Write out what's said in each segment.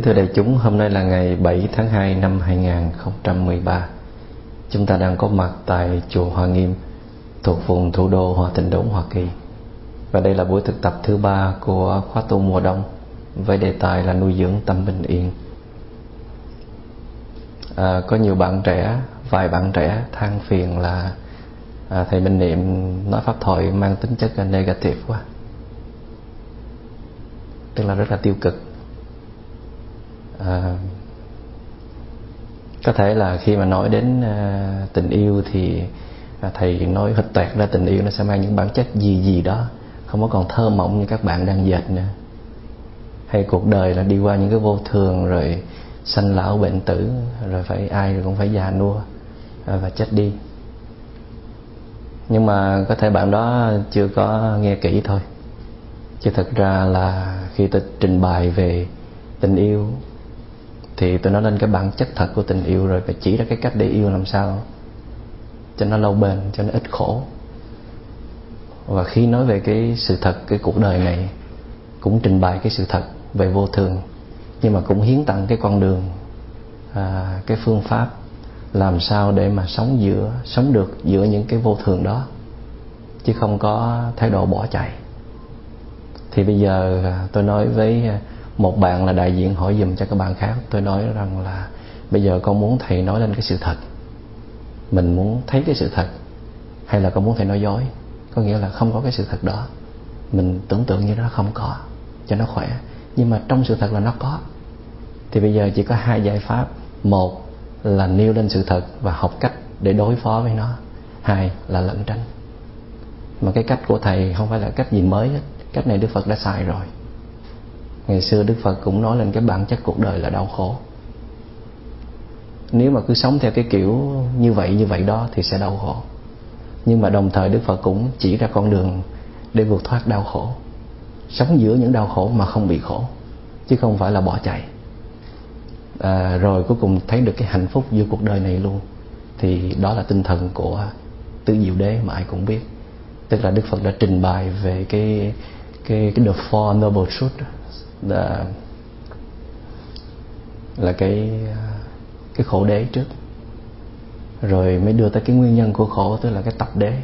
Kính thưa đại chúng, hôm nay là ngày 7 tháng 2 năm 2013. Chúng ta đang có mặt tại chùa Hoa Nghiêm thuộc vùng thủ đô Hòa Thịnh Đốn, Hoa Kỳ. Và đây là buổi thực tập thứ ba của khóa tu mùa đông với đề tài là nuôi dưỡng tâm bình yên. À, có nhiều bạn trẻ, vài bạn trẻ than phiền là à, thầy Minh Niệm nói pháp thoại mang tính chất là negative quá tức là rất là tiêu cực à, có thể là khi mà nói đến à, tình yêu thì à, thầy nói hịch toẹt ra tình yêu nó sẽ mang những bản chất gì gì đó không có còn thơ mộng như các bạn đang dệt nữa. Hay cuộc đời là đi qua những cái vô thường rồi sanh lão bệnh tử rồi phải ai rồi cũng phải già nua à, và chết đi. Nhưng mà có thể bạn đó chưa có nghe kỹ thôi. Chứ thật ra là khi tôi trình bày về tình yêu thì tôi nói lên cái bản chất thật của tình yêu rồi và chỉ ra cái cách để yêu làm sao cho nó lâu bền cho nó ít khổ. Và khi nói về cái sự thật cái cuộc đời này cũng trình bày cái sự thật về vô thường nhưng mà cũng hiến tặng cái con đường à, cái phương pháp làm sao để mà sống giữa sống được giữa những cái vô thường đó chứ không có thái độ bỏ chạy. Thì bây giờ à, tôi nói với à, một bạn là đại diện hỏi dùm cho các bạn khác. Tôi nói rằng là bây giờ con muốn thầy nói lên cái sự thật. Mình muốn thấy cái sự thật. Hay là con muốn thầy nói dối. Có nghĩa là không có cái sự thật đó. Mình tưởng tượng như nó không có, cho nó khỏe. Nhưng mà trong sự thật là nó có. Thì bây giờ chỉ có hai giải pháp. Một là nêu lên sự thật và học cách để đối phó với nó. Hai là lẩn tránh. Mà cái cách của thầy không phải là cách gì mới hết. Cách này đức phật đã xài rồi ngày xưa đức phật cũng nói lên cái bản chất cuộc đời là đau khổ. Nếu mà cứ sống theo cái kiểu như vậy như vậy đó thì sẽ đau khổ. Nhưng mà đồng thời đức phật cũng chỉ ra con đường để vượt thoát đau khổ. Sống giữa những đau khổ mà không bị khổ chứ không phải là bỏ chạy. À, rồi cuối cùng thấy được cái hạnh phúc giữa cuộc đời này luôn thì đó là tinh thần của tứ diệu đế mà ai cũng biết. Tức là đức phật đã trình bày về cái cái cái the four noble truth là là cái cái khổ đế trước. Rồi mới đưa tới cái nguyên nhân của khổ, tức là cái tập đế.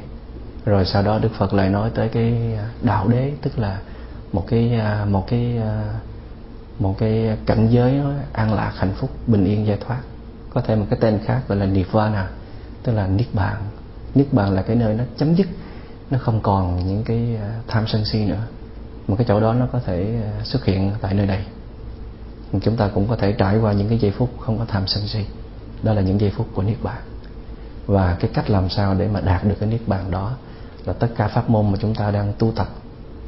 Rồi sau đó đức phật lại nói tới cái đạo đế, tức là một cái một cái một cái cảnh giới an lạc, hạnh phúc, bình yên, giải thoát. Có thể một cái tên khác gọi là nirvana, tức là niết bàn. Niết bàn là cái nơi nó chấm dứt, nó không còn những cái tham sân si nữa mà cái chỗ đó nó có thể ờ, xuất hiện tại nơi đây. Chúng ta cũng có thể trải qua những cái giây phút không có tham sân si. Đó là những giây phút của niết bàn. Và cái cách làm sao để mà đạt được cái niết bàn đó là tất cả pháp môn mà chúng ta đang tu tập.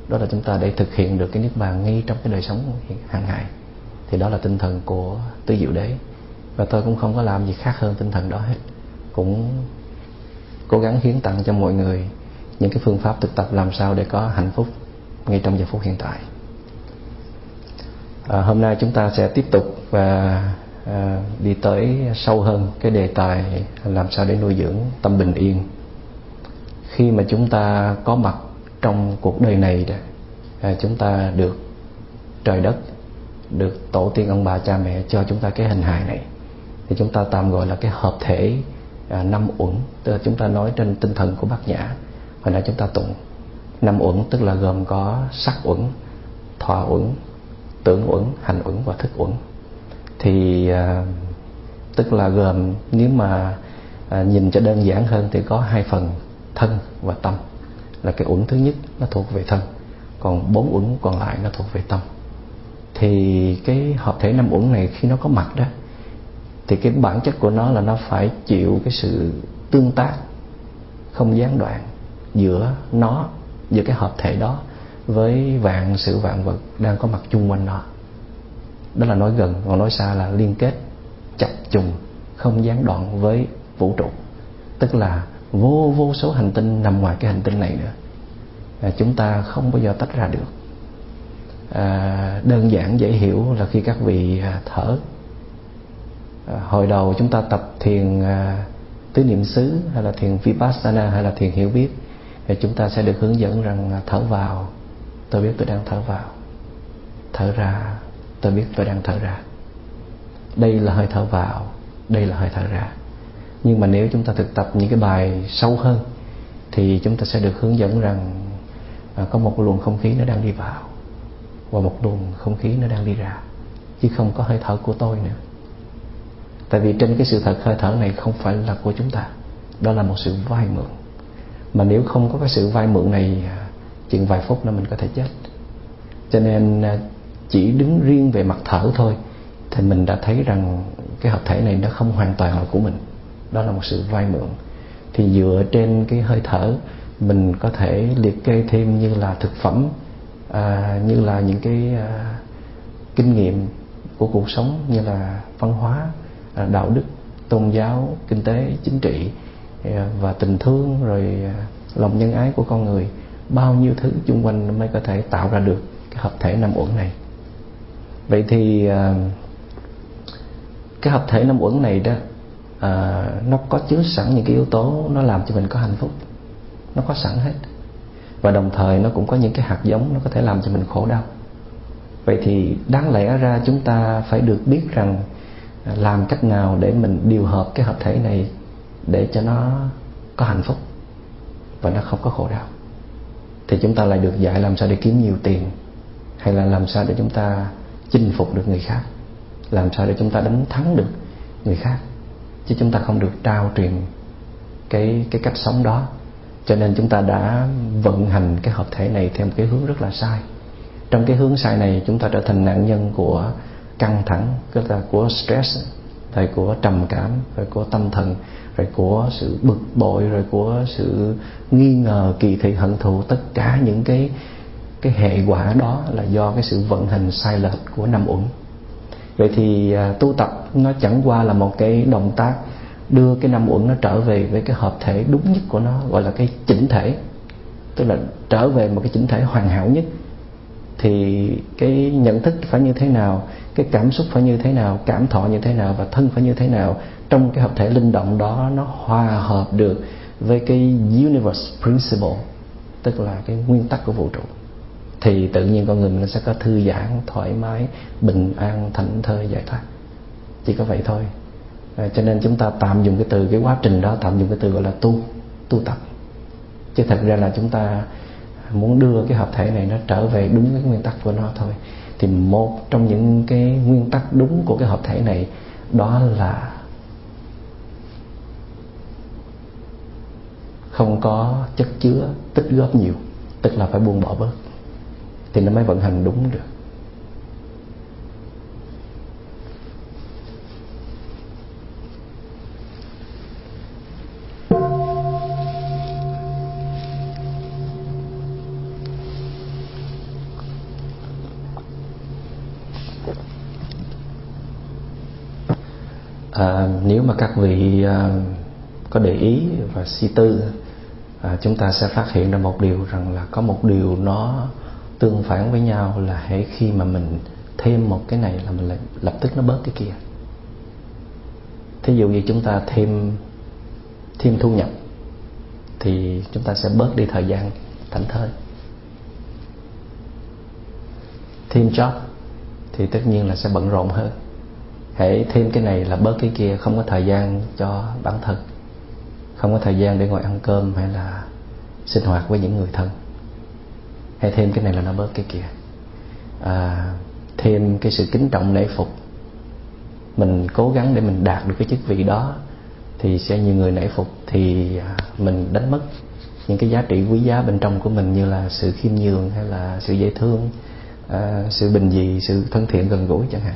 Đó là chúng ta để thực hiện được cái niết bàn ngay trong cái đời sống hàng ngày. Thì đó là tinh thần của tứ diệu đế. Và tôi cũng không có làm gì khác hơn tinh thần đó hết. Cũng cố gắng hiến tặng cho mọi người những cái phương pháp thực tập làm sao để có hạnh phúc ngay trong giờ phút hiện tại. À, hôm nay chúng ta sẽ tiếp tục và à, đi tới sâu hơn cái đề tài làm sao để nuôi dưỡng tâm bình yên. Khi mà chúng ta có mặt trong cuộc đời này à, chúng ta được trời đất được tổ tiên ông bà cha mẹ cho chúng ta cái hình hài này thì chúng ta tạm gọi là cái hợp thể à, năm uẩn. Tức là chúng ta nói trên tinh thần của bát nhã hồi nãy chúng ta tụng năm uẩn tức là gồm có sắc uẩn thọ uẩn tưởng uẩn hành uẩn và thức uẩn. Thì à, tức là gồm nếu mà à, nhìn cho đơn giản hơn thì có hai phần thân và tâm. Là cái uẩn thứ nhất nó thuộc về thân còn bốn uẩn còn lại nó thuộc về tâm. Thì cái hợp thể năm uẩn này khi nó có mặt đó thì cái bản chất của nó là nó phải chịu cái sự tương tác không gián đoạn giữa nó giữa cái hợp thể đó với vạn sự vạn vật đang có mặt chung quanh nó. Đó là nói gần còn nói xa là liên kết chập trùng không gián đoạn với vũ trụ. Tức là vô vô số hành tinh nằm ngoài cái hành tinh này nữa. À, chúng ta không bao giờ tách ra được. À, đơn giản dễ hiểu là khi các vị à, thở. À, hồi đầu chúng ta tập thiền à, tứ niệm xứ hay là thiền vipassana hay là thiền hiểu biết và chúng ta sẽ được hướng dẫn rằng thở vào. Tôi biết tôi đang thở vào. Thở ra tôi biết tôi đang thở ra. Đây là hơi thở vào đây là hơi thở ra. Nhưng mà nếu chúng ta thực tập những cái bài sâu hơn thì chúng ta sẽ được hướng dẫn rằng à, có một luồng không khí nó đang đi vào và một luồng không khí nó đang đi ra chứ không có hơi thở của tôi nữa. Tại vì trên cái sự thật hơi thở này không phải là của chúng ta đó là một sự vay mượn mà nếu không có cái sự vay mượn này à, chừng vài phút nữa mình có thể chết. Cho nên à, chỉ đứng riêng về mặt thở thôi thì mình đã thấy rằng cái hợp thể này nó không hoàn toàn là của mình. Đó là một sự vay mượn. Thì dựa trên cái hơi thở mình có thể liệt kê thêm như là thực phẩm à, như là những cái à, kinh nghiệm của cuộc sống như là văn hóa à, đạo đức tôn giáo kinh tế chính trị. À, và tình thương rồi à, lòng nhân ái của con người bao nhiêu thứ chung quanh mới có thể tạo ra được cái hợp thể năm uẩn này. Vậy thì à, cái hợp thể năm uẩn này đó à, nó có chứa sẵn những cái yếu tố nó làm cho mình có hạnh phúc. Nó có sẵn hết. Và đồng thời nó cũng có những cái hạt giống nó có thể làm cho mình khổ đau. Vậy thì đáng lẽ ra chúng ta phải được biết rằng làm cách nào để mình điều hợp cái hợp thể này để cho nó có hạnh phúc và nó không có khổ đau. Thì chúng ta lại được dạy làm sao để kiếm nhiều tiền, hay là làm sao để chúng ta chinh phục được người khác, làm sao để chúng ta đánh thắng được người khác. Chứ chúng ta không được trao truyền cái cái cách sống đó. Cho nên chúng ta đã vận hành cái hợp thể này theo một cái hướng rất là sai. Trong cái hướng sai này, chúng ta trở thành nạn nhân của căng thẳng, tức là của stress rồi của trầm cảm rồi của tâm thần rồi của sự bực bội rồi của sự nghi ngờ kỳ thị hận thù. Tất cả những cái cái hệ quả đó là do cái sự vận hành sai lệch của năm uẩn. Vậy thì à, tu tập nó chẳng qua là một cái động tác đưa cái năm uẩn nó trở về với cái hợp thể đúng nhất của nó gọi là cái chỉnh thể. Tức là trở về một cái chỉnh thể hoàn hảo nhất thì cái nhận thức phải như thế nào cái cảm xúc phải như thế nào cảm thọ như thế nào và thân phải như thế nào trong cái hợp thể linh động đó nó hòa hợp được với cái universe principle tức là cái nguyên tắc của vũ trụ. Thì tự nhiên con người mình sẽ có thư giãn thoải mái bình an thảnh thơi giải thoát. Chỉ có vậy thôi. À, cho nên chúng ta tạm dùng cái từ cái quá trình đó tạm dùng cái từ gọi là tu tu tập. Chứ thật ra là chúng ta muốn đưa cái hợp thể này nó trở về đúng cái nguyên tắc của nó thôi. Thì một trong những cái nguyên tắc đúng của cái hợp thể này đó là không có chất chứa, tích góp nhiều, tức là phải buông bỏ bớt. Thì nó mới vận hành đúng được. À, nếu mà các vị à, có để ý và suy tư à, chúng ta sẽ phát hiện ra một điều rằng là có một điều nó tương phản với nhau là hễ khi mà mình thêm một cái này là mình lại lập tức nó bớt cái kia. Thí dụ như chúng ta thêm thêm thu nhập thì chúng ta sẽ bớt đi thời gian thảnh thơi. Thêm job thì tất nhiên là sẽ bận rộn hơn hãy thêm cái này là bớt cái kia không có thời gian cho bản thân. Không có thời gian để ngồi ăn cơm hay là sinh hoạt với những người thân. Hay thêm cái này là nó bớt cái kia. À, thêm cái sự kính trọng nể phục. Mình cố gắng để mình đạt được cái chức vị đó thì sẽ nhiều người nể phục thì à, mình đánh mất những cái giá trị quý giá bên trong của mình như là sự khiêm nhường hay là sự dễ thương à, sự bình dị sự thân thiện gần gũi chẳng hạn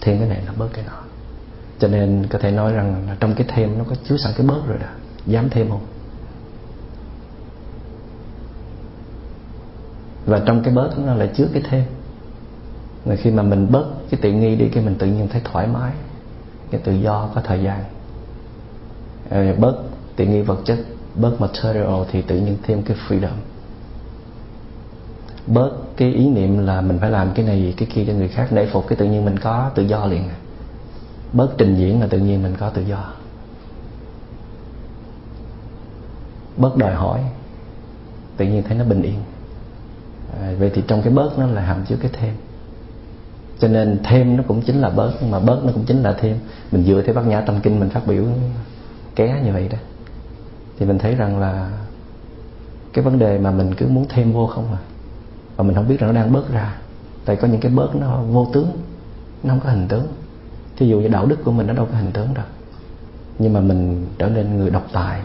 thêm cái này nó bớt cái nọ cho nên có thể nói rằng là trong cái thêm nó có chứa sẵn cái bớt rồi đó. Dám thêm không? Và trong cái bớt nó lại chứa cái thêm. Rồi khi mà mình bớt cái tiện nghi đi, cái mình tự nhiên thấy thoải mái, cái tự do, có thời gian. Rồi bớt tiện nghi vật chất, bớt material thì tự nhiên thêm cái freedom bớt cái ý niệm là mình phải làm cái này cái kia cho người khác để phục cái tự nhiên mình có tự do liền bớt trình diễn là tự nhiên mình có tự do. Bớt đòi hỏi tự nhiên thấy nó bình yên. À, vậy thì trong cái bớt nó là hàm chứa cái thêm. Cho nên thêm nó cũng chính là bớt mà bớt nó cũng chính là thêm. Mình dựa theo bát nhã tâm kinh mình phát biểu ké như vậy đó. Thì mình thấy rằng là cái vấn đề mà mình cứ muốn thêm vô không à? Và mình không biết rằng nó đang bớt ra. Tại có những cái bớt nó vô tướng, nó không có hình tướng. Thí dụ như đạo đức của mình nó đâu có hình tướng đâu. Nhưng mà mình trở nên người độc tài,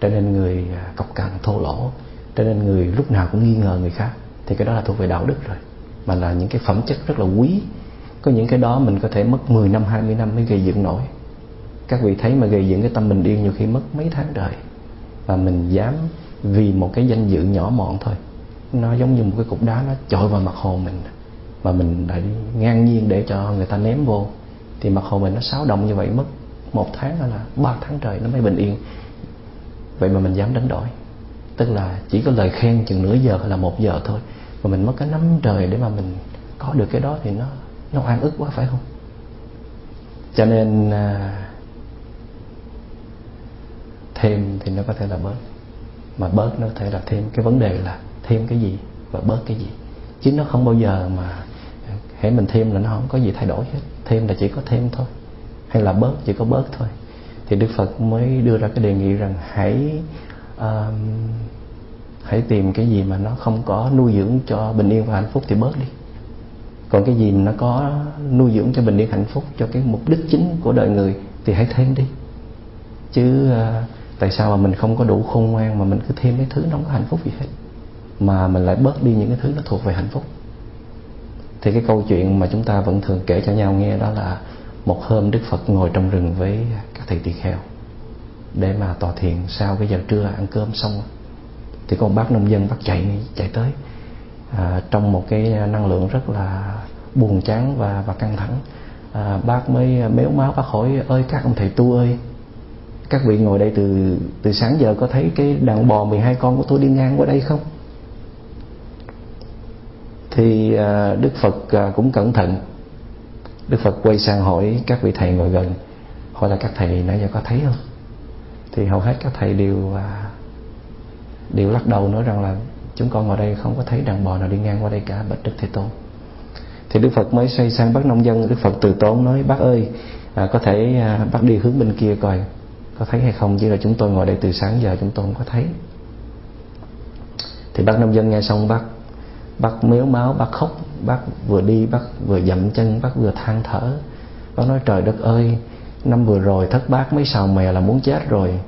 trở nên người à, cọc cằn, thô lỗ, trở nên người lúc nào cũng nghi ngờ người khác, thì cái đó là thuộc về đạo đức rồi. Mà là những cái phẩm chất rất là quý. Có những cái đó mình có thể mất 10 năm 20 năm mới gây dựng nổi. Các vị thấy mà gây dựng cái tâm bình yên nhiều khi mất mấy tháng đời và mình dám vì một cái danh dự nhỏ mọn thôi nó giống như một cái cục đá nó chọi vào mặt hồ mình. Mà mình lại ngang nhiên để cho người ta ném vô. Thì mặt hồ mình nó xáo động như vậy mất một tháng hay là ba tháng trời nó mới bình yên. Vậy mà mình dám đánh đổi. Tức là chỉ có lời khen chừng nửa giờ hay là một giờ thôi. Mà mình mất cái năm trời để mà mình có được cái đó thì nó nó oan ức quá phải không? Cho nên à, thêm thì nó có thể là bớt. Mà bớt nó có thể là thêm. Cái vấn đề là thêm cái gì và bớt cái gì. Chứ nó không bao giờ mà hãy mình thêm là nó không có gì thay đổi hết. Thêm là chỉ có thêm thôi. Hay là bớt chỉ có bớt thôi. Thì đức phật mới đưa ra cái đề nghị rằng hãy uh, hãy tìm cái gì mà nó không có nuôi dưỡng cho bình yên và hạnh phúc thì bớt đi. Còn cái gì mà nó có nuôi dưỡng cho bình yên hạnh phúc cho cái mục đích chính của đời người thì hãy thêm đi. Chứ uh, tại sao mà mình không có đủ khôn ngoan mà mình cứ thêm mấy thứ nó không có hạnh phúc gì hết? Mà mình lại bớt đi những cái thứ nó thuộc về hạnh phúc. Thì cái câu chuyện mà chúng ta vẫn thường kể cho nhau nghe đó là một hôm đức phật ngồi trong rừng với các thầy tỳ kheo để mà tòa thiền sau cái giờ trưa ăn cơm xong. Thì có một bác nông dân bắt chạy chạy tới. À, trong một cái năng lượng rất là buồn chán và và căng thẳng à, bác mới méo máu bác hỏi ơi các ông thầy tu ơi các vị ngồi đây từ từ sáng giờ có thấy cái đàn bò 12 con của tôi đi ngang qua đây không? Thì à, Đức Phật à, cũng cẩn thận. Đức Phật quay sang hỏi các vị thầy ngồi gần. Hỏi là các thầy nãy giờ có thấy không? Thì hầu hết các thầy đều à, đều lắc đầu nói rằng là chúng con ngồi đây không có thấy đàn bò nào đi ngang qua đây cả bạch đức thế tôn. Thì đức phật mới xoay sang bác nông dân. Đức phật từ tốn nói bác ơi à, có thể à, bác đi hướng bên kia coi có thấy hay không? Chứ là chúng tôi ngồi đây từ sáng giờ chúng tôi không có thấy. Thì bác nông dân nghe xong bác bác méo máu, bác khóc, bác vừa đi, bác vừa dậm chân, bác vừa than thở. Bác nói, trời đất ơi, năm vừa rồi thất bát mấy sào mè là muốn chết rồi.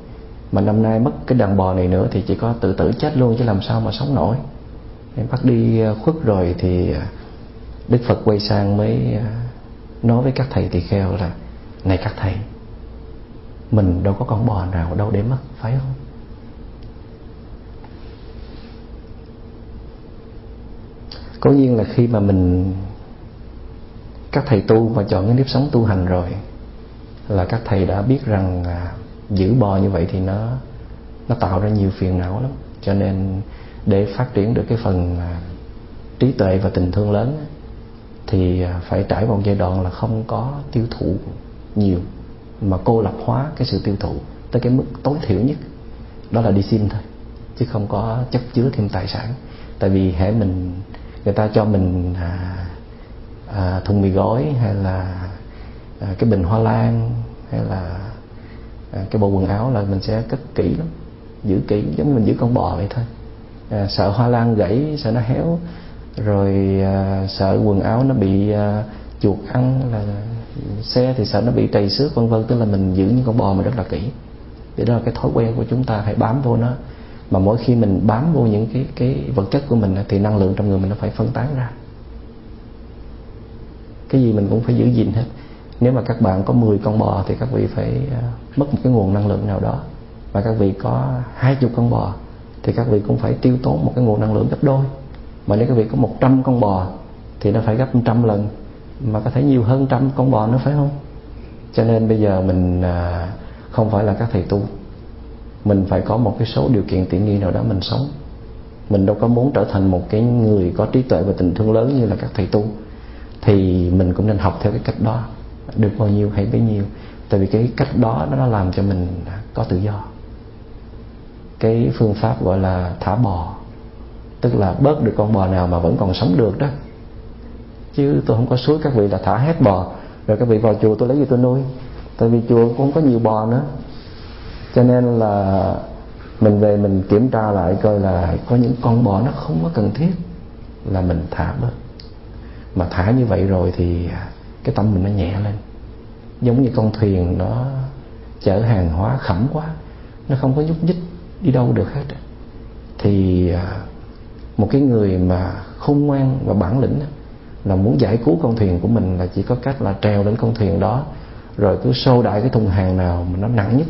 Mà năm nay mất cái đàn bò này nữa thì chỉ có tự tử chết luôn chứ làm sao mà sống nổi. Em bác đi à, khuất rồi thì à, đức phật quay sang mới à, nói với các thầy tỳ kheo là, này các thầy, mình đâu có con bò nào đâu để mất, phải không? Cố nhiên là khi mà mình các thầy tu mà chọn cái nếp sống tu hành rồi là các thầy đã biết rằng à, giữ bò như vậy thì nó nó tạo ra nhiều phiền não lắm. Cho nên để phát triển được cái phần à, trí tuệ và tình thương lớn thì à, phải trải qua một giai đoạn là không có tiêu thụ nhiều mà cô lập hóa cái sự tiêu thụ tới cái mức tối thiểu nhất. Đó là đi xin thôi chứ không có chất chứa thêm tài sản. Tại vì hệ mình người ta cho mình à, à, thùng mì gói hay là à, cái bình hoa lan hay là à, cái bộ quần áo là mình sẽ cất kỹ lắm giữ kỹ giống như mình giữ con bò vậy thôi. À, sợ hoa lan gãy sợ nó héo rồi à, sợ quần áo nó bị à, chuột ăn là xe thì sợ nó bị trầy xước vân vân. Tức là mình giữ những con bò mình rất là kỹ. Thì đó là cái thói quen của chúng ta hãy bám vô nó mà mỗi khi mình bám vô những cái cái vật chất của mình thì năng lượng trong người mình nó phải phân tán ra. Cái gì mình cũng phải giữ gìn hết. Nếu mà các bạn có 10 con bò thì các vị phải à, mất một cái nguồn năng lượng nào đó. Và các vị có hai chục con bò thì các vị cũng phải tiêu tốn một cái nguồn năng lượng gấp đôi. Mà nếu các vị có 100 con bò thì nó phải gấp trăm lần. Mà có thể nhiều hơn trăm con bò nữa phải không? Cho nên bây giờ mình à, không phải là các thầy tu mình phải có một cái số điều kiện tiện nghi nào đó mình sống. Mình đâu có muốn trở thành một cái người có trí tuệ và tình thương lớn như là các thầy tu. Thì mình cũng nên học theo cái cách đó. Được bao nhiêu hay bấy nhiêu. Tại vì cái cách đó, nó làm cho mình có tự do. Cái phương pháp gọi là thả bò, tức là bớt được con bò nào mà vẫn còn sống được đó. Chứ tôi không có suối, các vị là thả hết bò. Rồi các vị vào chùa tôi lấy gì tôi nuôi? Tại vì chùa cũng không có nhiều bò nữa cho nên là mình về mình kiểm tra lại coi là có những con bò nó không có cần thiết là mình thả bớt. Mà thả như vậy rồi thì cái tâm mình nó nhẹ lên. Giống như con thuyền nó chở hàng hóa khẩm quá, nó không có nhúc nhích đi đâu được hết. Thì à, một cái người mà khôn ngoan và bản lĩnh là muốn giải cứu con thuyền của mình là chỉ có cách là treo đến con thuyền đó, rồi cứ sâu đại cái thùng hàng nào mà nó nặng nhất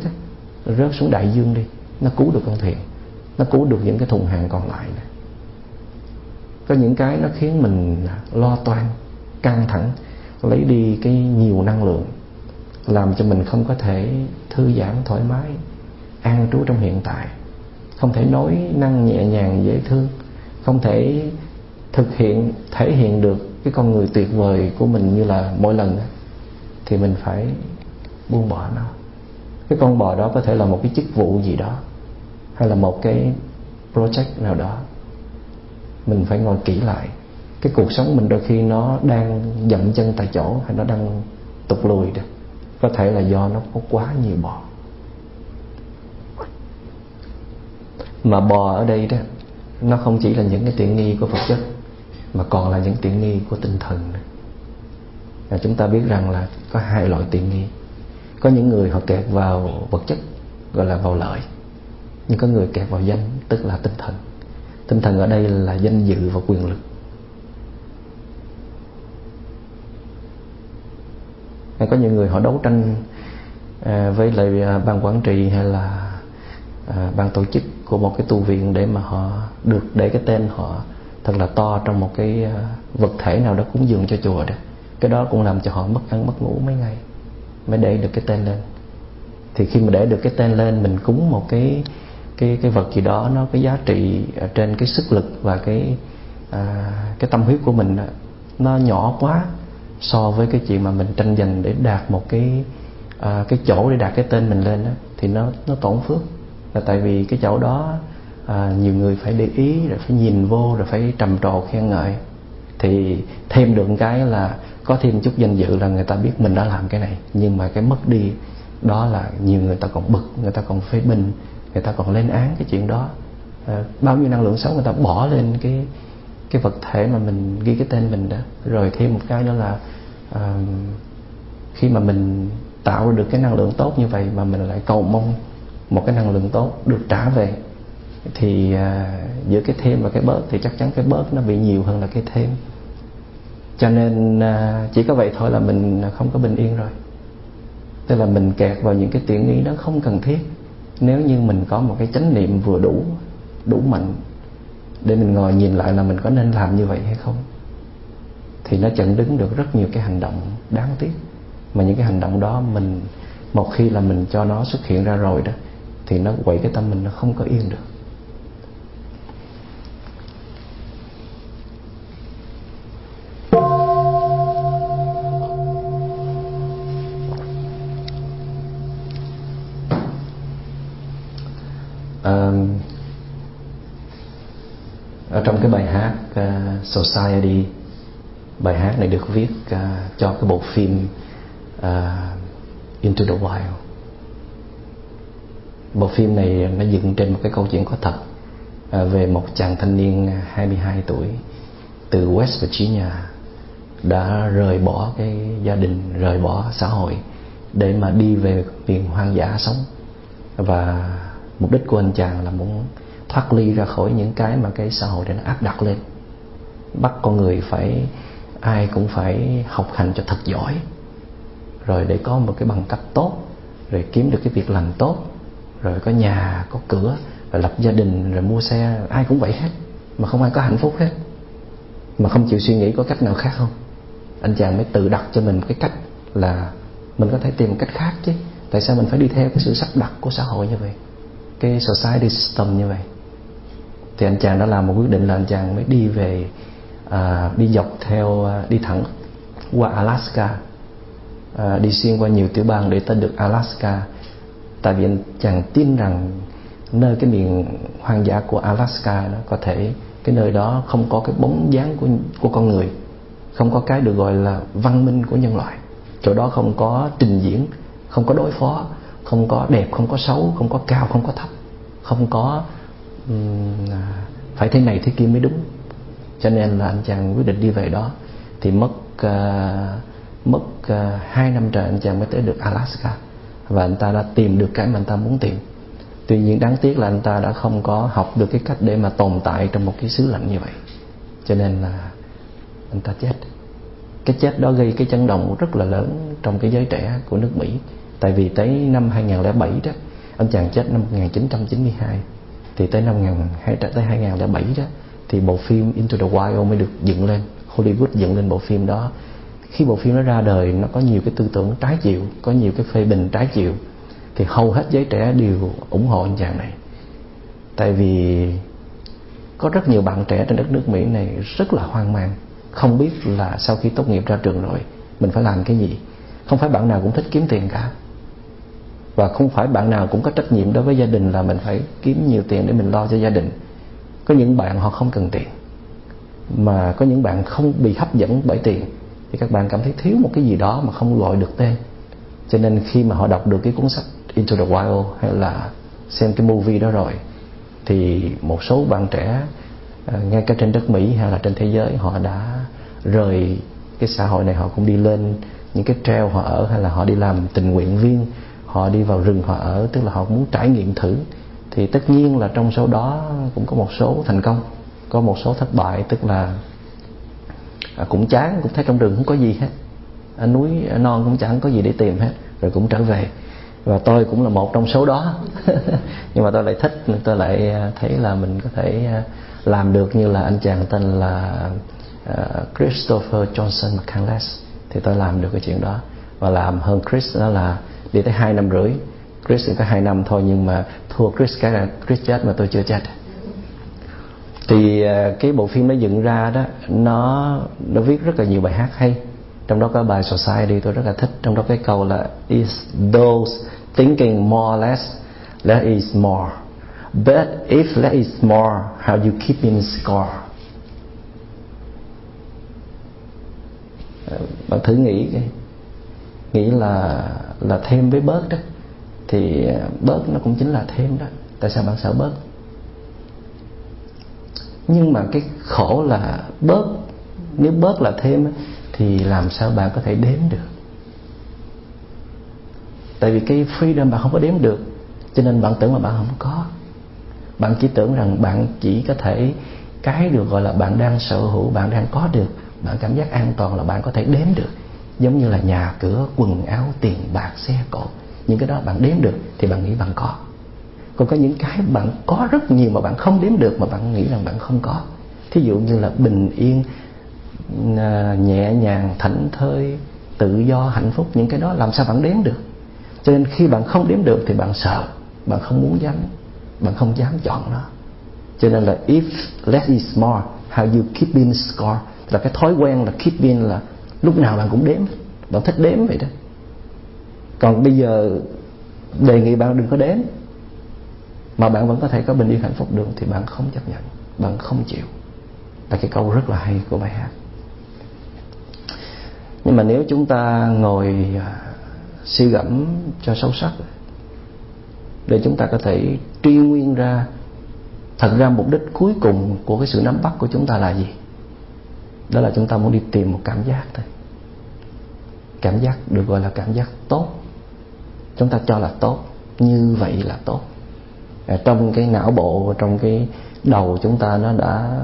nó rớt xuống đại dương đi. Nó cứu được con thuyền. Nó cứu được những cái thùng hàng còn lại này. có những cái nó khiến mình lo toan, căng thẳng, lấy đi cái nhiều năng lượng, làm cho mình không có thể thư giãn, thoải mái, an trú trong hiện tại. Không thể nói năng nhẹ nhàng, dễ thương. Không thể thực hiện, thể hiện được cái con người tuyệt vời của mình như là mỗi lần thì mình phải buông bỏ nó cái con bò đó có thể là một cái chức vụ gì đó, hay là một cái project nào đó. Mình phải ngồi kỹ lại. Cái cuộc sống mình đôi khi nó đang dậm chân tại chỗ hay nó đang tụt lùi được. Có thể là do nó có quá nhiều bò. Mà bò ở đây đó, nó không chỉ là những cái tiện nghi của vật chất, mà còn là những tiện nghi của tinh thần và chúng ta biết rằng là có hai loại tiện nghi có những người họ kẹt vào vật chất, gọi là vào lợi. Nhưng có người kẹt vào danh, tức là tinh thần. Tinh thần ở đây là danh dự và quyền lực. Hay có những người họ đấu tranh à, với lại à, ban quản trị hay là à, ban tổ chức của một cái tu viện để mà họ được để cái tên họ thật là to trong một cái vật thể nào đó cúng dường cho chùa đó. Cái đó cũng làm cho họ mất ăn, mất ngủ mấy ngày mới để được cái tên lên. Thì khi mà để được cái tên lên mình cúng một cái cái cái vật gì đó nó cái giá trị trên cái sức lực và cái à, cái tâm huyết của mình nó nhỏ quá so với cái chuyện mà mình tranh giành để đạt một cái à, cái chỗ để đạt cái tên mình lên đó, thì nó nó tổn phước. Là tại vì cái chỗ đó à, nhiều người phải để ý rồi phải nhìn vô rồi phải trầm trồ khen ngợi thì thêm được cái là có thêm chút danh dự là người ta biết mình đã làm cái này. Nhưng mà cái mất đi đó là nhiều người ta còn bực người ta còn phê bình người ta còn lên án cái chuyện đó. À, bao nhiêu năng lượng xấu người ta bỏ lên cái cái vật thể mà mình ghi cái tên mình đó. Rồi thêm một cái đó là à, khi mà mình tạo được cái năng lượng tốt như vậy mà mình lại cầu mong một cái năng lượng tốt được trả về thì à, giữa cái thêm và cái bớt thì chắc chắn cái bớt nó bị nhiều hơn là cái thêm cho nên à, chỉ có vậy thôi là mình không có bình yên rồi. Tức là mình kẹt vào những cái tiện nghi đó không cần thiết. Nếu như mình có một cái chánh niệm vừa đủ đủ mạnh để mình ngồi nhìn lại là mình có nên làm như vậy hay không, thì nó chặn đứng được rất nhiều cái hành động đáng tiếc. Mà những cái hành động đó mình, một khi là mình cho nó xuất hiện ra rồi đó, thì nó quậy cái tâm mình nó không có yên được. Ở trong cái bài hát uh, Society bài hát này được viết uh, cho cái bộ phim uh, Into the Wild. Bộ phim này nó dựng trên một cái câu chuyện có thật uh, về một chàng thanh niên 22 tuổi từ West Virginia đã rời bỏ cái gia đình rời bỏ xã hội để mà đi về miền hoang dã sống. Và mục đích của anh chàng là muốn thoát ly ra khỏi những cái mà cái xã hội đã áp đặt lên. Bắt con người phải, ai cũng phải học hành cho thật giỏi. Rồi để có một cái bằng cấp tốt, rồi kiếm được cái việc làm tốt, rồi có nhà, có cửa, rồi lập gia đình, rồi mua xe, ai cũng vậy hết, mà không ai có hạnh phúc hết. Mà không chịu suy nghĩ có cách nào khác không? Anh chàng mới tự đặt cho mình cái cách là mình có thể tìm một cách khác chứ. Tại sao mình phải đi theo cái sự sắp đặt của xã hội như vậy? Cái society system như vậy? Thì anh chàng đã làm một quyết định là anh chàng mới đi về à, đi dọc theo à, đi thẳng qua Alaska. À, đi xuyên qua nhiều tiểu bang để tới được Alaska. Tại vì anh chàng tin rằng nơi cái miền hoang dã của Alaska đó có thể cái nơi đó không có cái bóng dáng của của con người không có cái được gọi là văn minh của nhân loại. Chỗ đó không có trình diễn không có đối phó không có đẹp không có xấu không có cao không có thấp không có À, phải thế này thế kia mới đúng. Cho nên là anh chàng quyết định đi về đó. Thì mất uh, mất uh, hai năm trời anh chàng mới tới được Alaska. Và anh ta đã tìm được cái mà anh ta muốn tìm. Tuy nhiên đáng tiếc là anh ta đã không có học được cái cách để mà tồn tại trong một cái xứ lạnh như vậy. Cho nên là anh ta chết. Cái chết đó gây cái chấn động rất là lớn trong cái giới trẻ của nước Mỹ. Tại vì tới năm 2007 đó anh chàng chết năm 1992 thì tới năm 2000 tới 2007 đó, thì bộ phim Into the Wild mới được dựng lên, Hollywood dựng lên bộ phim đó. Khi bộ phim nó ra đời, nó có nhiều cái tư tưởng trái chiều, có nhiều cái phê bình trái chiều. Thì hầu hết giới trẻ đều ủng hộ anh chàng này. Tại vì có rất nhiều bạn trẻ trên đất nước Mỹ này rất là hoang mang, không biết là sau khi tốt nghiệp ra trường rồi mình phải làm cái gì. Không phải bạn nào cũng thích kiếm tiền cả và không phải bạn nào cũng có trách nhiệm đối với gia đình là mình phải kiếm nhiều tiền để mình lo cho gia đình. Có những bạn họ không cần tiền, mà có những bạn không bị hấp dẫn bởi tiền, thì các bạn cảm thấy thiếu một cái gì đó mà không gọi được tên. Cho nên khi mà họ đọc được cái cuốn sách Into the Wild hay là xem cái movie đó rồi, thì một số bạn trẻ ờ, ngay cả trên đất Mỹ hay là trên thế giới, họ đã rời cái xã hội này, họ cũng đi lên những cái treo họ ở hay là họ đi làm tình nguyện viên họ đi vào rừng họ ở tức là họ muốn trải nghiệm thử. Thì tất nhiên là trong số đó cũng có một số thành công có một số thất bại tức là à, cũng chán cũng thấy trong rừng không có gì hết. Ở núi ở non cũng chẳng có gì để tìm hết rồi cũng trở về. Và tôi cũng là một trong số đó. Nhưng mà tôi lại thích tôi lại à, thấy là mình có thể à, làm được như là anh chàng tên là uh, Christopher Johnson McCandless thì tôi làm được cái chuyện đó. Và làm hơn Chris đó là đi tới hai năm rưỡi. Chris chỉ có hai năm thôi, nhưng mà thua Chris cái là Chris chết mà tôi chưa chết. Thì à, cái bộ phim nó dựng ra đó, nó nó viết rất là nhiều bài hát hay. Trong đó có bài Society, tôi rất là thích. Trong đó cái câu là, is those thinking more or less less is more. But if less is more, how you keep in score? Ờ, bạn thử nghĩ cái nghĩ là là thêm với bớt đó. Thì à, bớt nó cũng chính là thêm đó. Tại sao bạn sợ bớt? Nhưng mà cái khổ là bớt, nếu bớt là thêm thì làm sao bạn có thể đếm được? Tại vì cái freedom bạn không có đếm được, cho nên bạn tưởng là bạn không có. Bạn chỉ tưởng rằng bạn chỉ có thể cái được gọi là bạn đang sở hữu, bạn đang có được. Bạn cảm giác an toàn là bạn có thể đếm được giống như là nhà cửa, quần áo, tiền bạc, xe cộ. Những cái đó bạn đếm được thì bạn nghĩ bạn có. Còn có những cái bạn có rất nhiều mà bạn không đếm được mà bạn nghĩ rằng bạn không có. Thí dụ như là bình yên à, nhẹ nhàng, thảnh thơi, tự do, hạnh phúc, những cái đó làm sao bạn đếm được? Cho nên khi bạn không đếm được thì bạn sợ, bạn không muốn dám, bạn không dám chọn nó. Cho nên là if less is more, how you keep in score. Là cái thói quen là keep in là lúc nào bạn cũng đếm. Bạn thích đếm vậy đó. Còn bây giờ đề nghị bạn đừng có đếm. Mà bạn vẫn có thể có bình yên hạnh phúc được thì bạn không chấp nhận. Bạn không chịu. Là cái câu rất là hay của bài hát. Nhưng mà nếu chúng ta ngồi à, suy gẫm cho sâu sắc để chúng ta có thể truy nguyên ra, thật ra mục đích cuối cùng của cái sự nắm bắt của chúng ta là gì? Đó là chúng ta muốn đi tìm một cảm giác thôi. Cảm giác được gọi là cảm giác tốt. Chúng ta cho là tốt. Như vậy là tốt. À, trong cái não bộ trong cái đầu chúng ta nó đã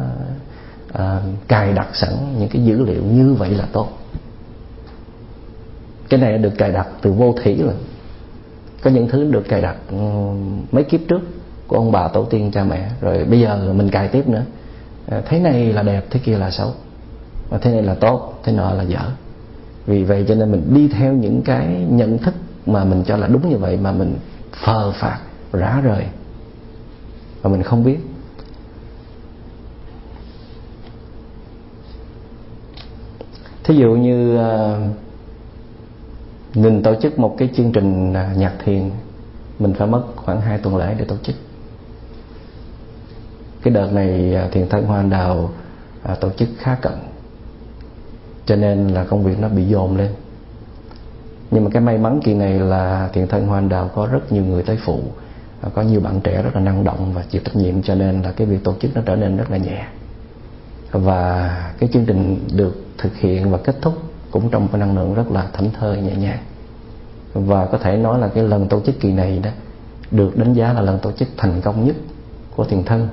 à, cài đặt sẵn những cái dữ liệu như vậy là tốt. Cái này được cài đặt từ vô thủy rồi. Có những thứ được cài đặt ừ, mấy kiếp trước của ông bà tổ tiên cha mẹ. Rồi bây giờ mình cài tiếp nữa. À, thế này là đẹp thế kia là xấu và thế này là tốt, thế nọ là dở. Vì vậy cho nên mình đi theo những cái nhận thức mà mình cho là đúng như vậy mà mình phờ phạt rã rời. Và mình không biết. Thí dụ như ờ, mình tổ chức một cái chương trình à, nhạc thiền, mình phải mất khoảng 2 tuần lễ để tổ chức. Cái đợt này à, thiền thân hoa đào à, tổ chức khá cận cho nên là công việc nó bị dồn lên. Nhưng mà cái may mắn kỳ này là thiện thân hoa đào có rất nhiều người tới phụ. À, có nhiều bạn trẻ rất là năng động và chịu trách nhiệm, cho nên là cái việc tổ chức nó trở nên rất là nhẹ. Và cái chương trình được thực hiện và kết thúc cũng trong cái năng lượng rất là thảnh thơi, nhẹ nhàng. Và có thể nói là cái lần tổ chức kỳ này đó được đánh giá là lần tổ chức thành công nhất của thiền thân.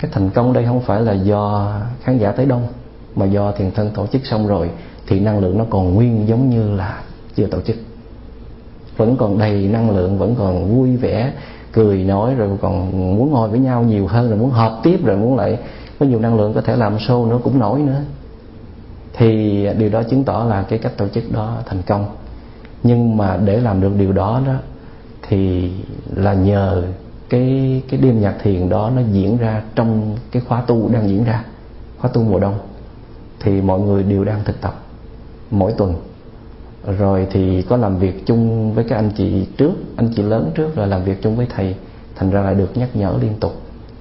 Cái thành công đây không phải là do khán giả tới đông mà do thiền thân tổ chức xong rồi, thì năng lượng nó còn nguyên giống như là chưa tổ chức. Vẫn còn đầy năng lượng, vẫn còn vui vẻ, cười nói, rồi còn muốn ngồi với nhau nhiều hơn, rồi muốn hợp tiếp, rồi muốn lại có nhiều năng lượng có thể làm show nữa, cũng nổi nữa. Thì điều đó chứng tỏ là cái cách tổ chức đó thành công. Nhưng mà để làm được điều đó đó, thì là nhờ cái cái đêm nhạc thiền đó nó diễn ra trong cái khóa tu đang diễn ra, khóa tu mùa đông thì mọi người đều đang thực tập mỗi tuần. Rồi thì có làm việc chung với các anh chị trước, anh chị lớn trước, rồi làm việc chung với thầy. Thành ra lại được nhắc nhở liên tục,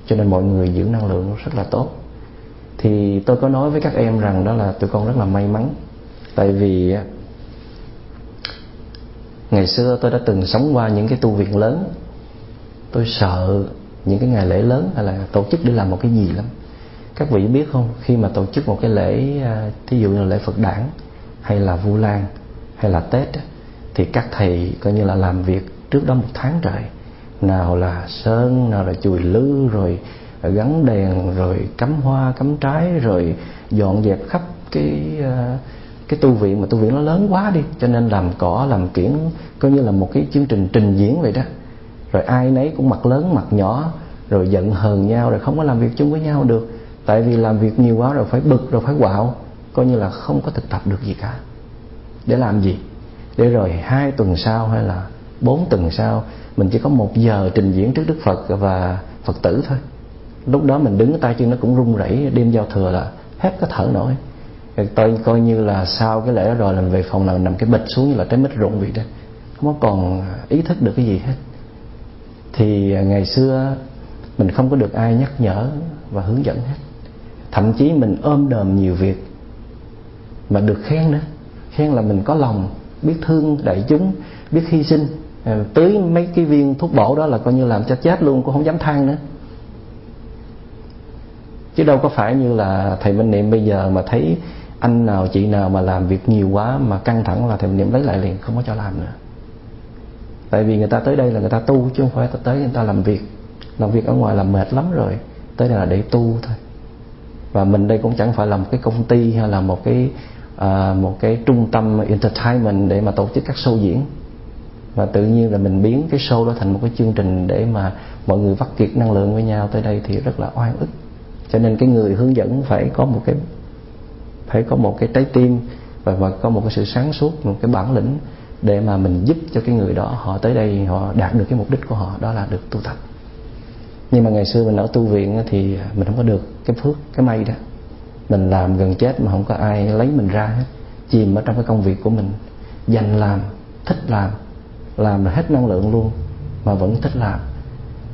cho nên mọi người giữ năng lượng rất là tốt. Thì tôi có nói với các em rằng đó là tụi con rất là may mắn, tại vì à, ngày xưa tôi đã từng sống qua những cái tu viện lớn. Tôi sợ những cái ngày lễ lớn hay là tổ chức để làm một cái gì lắm các vị biết không? Khi mà tổ chức một cái lễ à, thí dụ như là lễ phật đản, hay là vu lan, hay là tết thì các thầy coi như là làm việc trước đó một tháng trời. Nào là sơn, nào là chùi lư, rồi gắn đèn, rồi cắm hoa, cắm trái, rồi dọn dẹp khắp cái à, cái tu viện. Mà tu viện nó lớn quá đi, cho nên làm cỏ, làm kiển, coi như là một cái chương trình trình diễn vậy đó. Rồi ai nấy cũng mặt lớn mặt nhỏ, rồi giận hờn nhau, rồi không có làm việc chung với nhau được tại vì làm việc nhiều quá rồi phải bực rồi phải quạo, coi như là không có thực tập được gì cả. Để làm gì? Để rồi hai tuần sau hay là bốn tuần sau, mình chỉ có một giờ trình diễn trước đức phật và phật tử thôi. Lúc đó mình đứng tay chân nó cũng run rẩy, đêm giao thừa là hết có thở nổi. Tôi coi như là sau cái lễ đó rồi làm về phòng nằm nằm cái bịch xuống như là trái mít rụng vậy đó. Không có còn ý thức được cái gì hết. Thì ngày xưa mình không có được ai nhắc nhở và hướng dẫn hết thậm chí mình ôm đờm nhiều việc. Mà được khen nữa khen là mình có lòng, biết thương, đại chúng, biết hy sinh. À, tới tưới mấy cái viên thuốc bổ đó là coi như làm cho chết luôn, cũng không dám than nữa. Chứ đâu có phải như là thầy Minh Niệm bây giờ mà thấy anh nào, chị nào mà làm việc nhiều quá mà căng thẳng là thầy Minh Niệm lấy lại liền, không có cho làm nữa. Tại vì người ta tới đây là người ta tu, chứ không phải ta tới người ta làm việc. Làm việc ở ngoài là mệt lắm rồi, tới đây là để tu thôi và mình đây cũng chẳng phải là một cái công ty hay là một cái à, một cái trung tâm entertainment để mà tổ chức các show diễn. Và tự nhiên là mình biến cái show đó thành một cái chương trình để mà mọi người vắt kiệt năng lượng với nhau tới đây thì rất là oan ức. Cho nên cái người hướng dẫn phải có một cái phải có một cái trái tim và, và có một cái sự sáng suốt một cái bản lĩnh để mà mình giúp cho cái người đó họ tới đây họ đạt được cái mục đích của họ đó là được tu tập nhưng mà ngày xưa mình ở tu viện thì mình không có được cái phước, cái may đó. Mình làm gần chết mà không có ai lấy mình ra hết. Chìm ở trong cái công việc của mình. Dành làm, thích làm làm là hết năng lượng luôn, mà vẫn thích làm.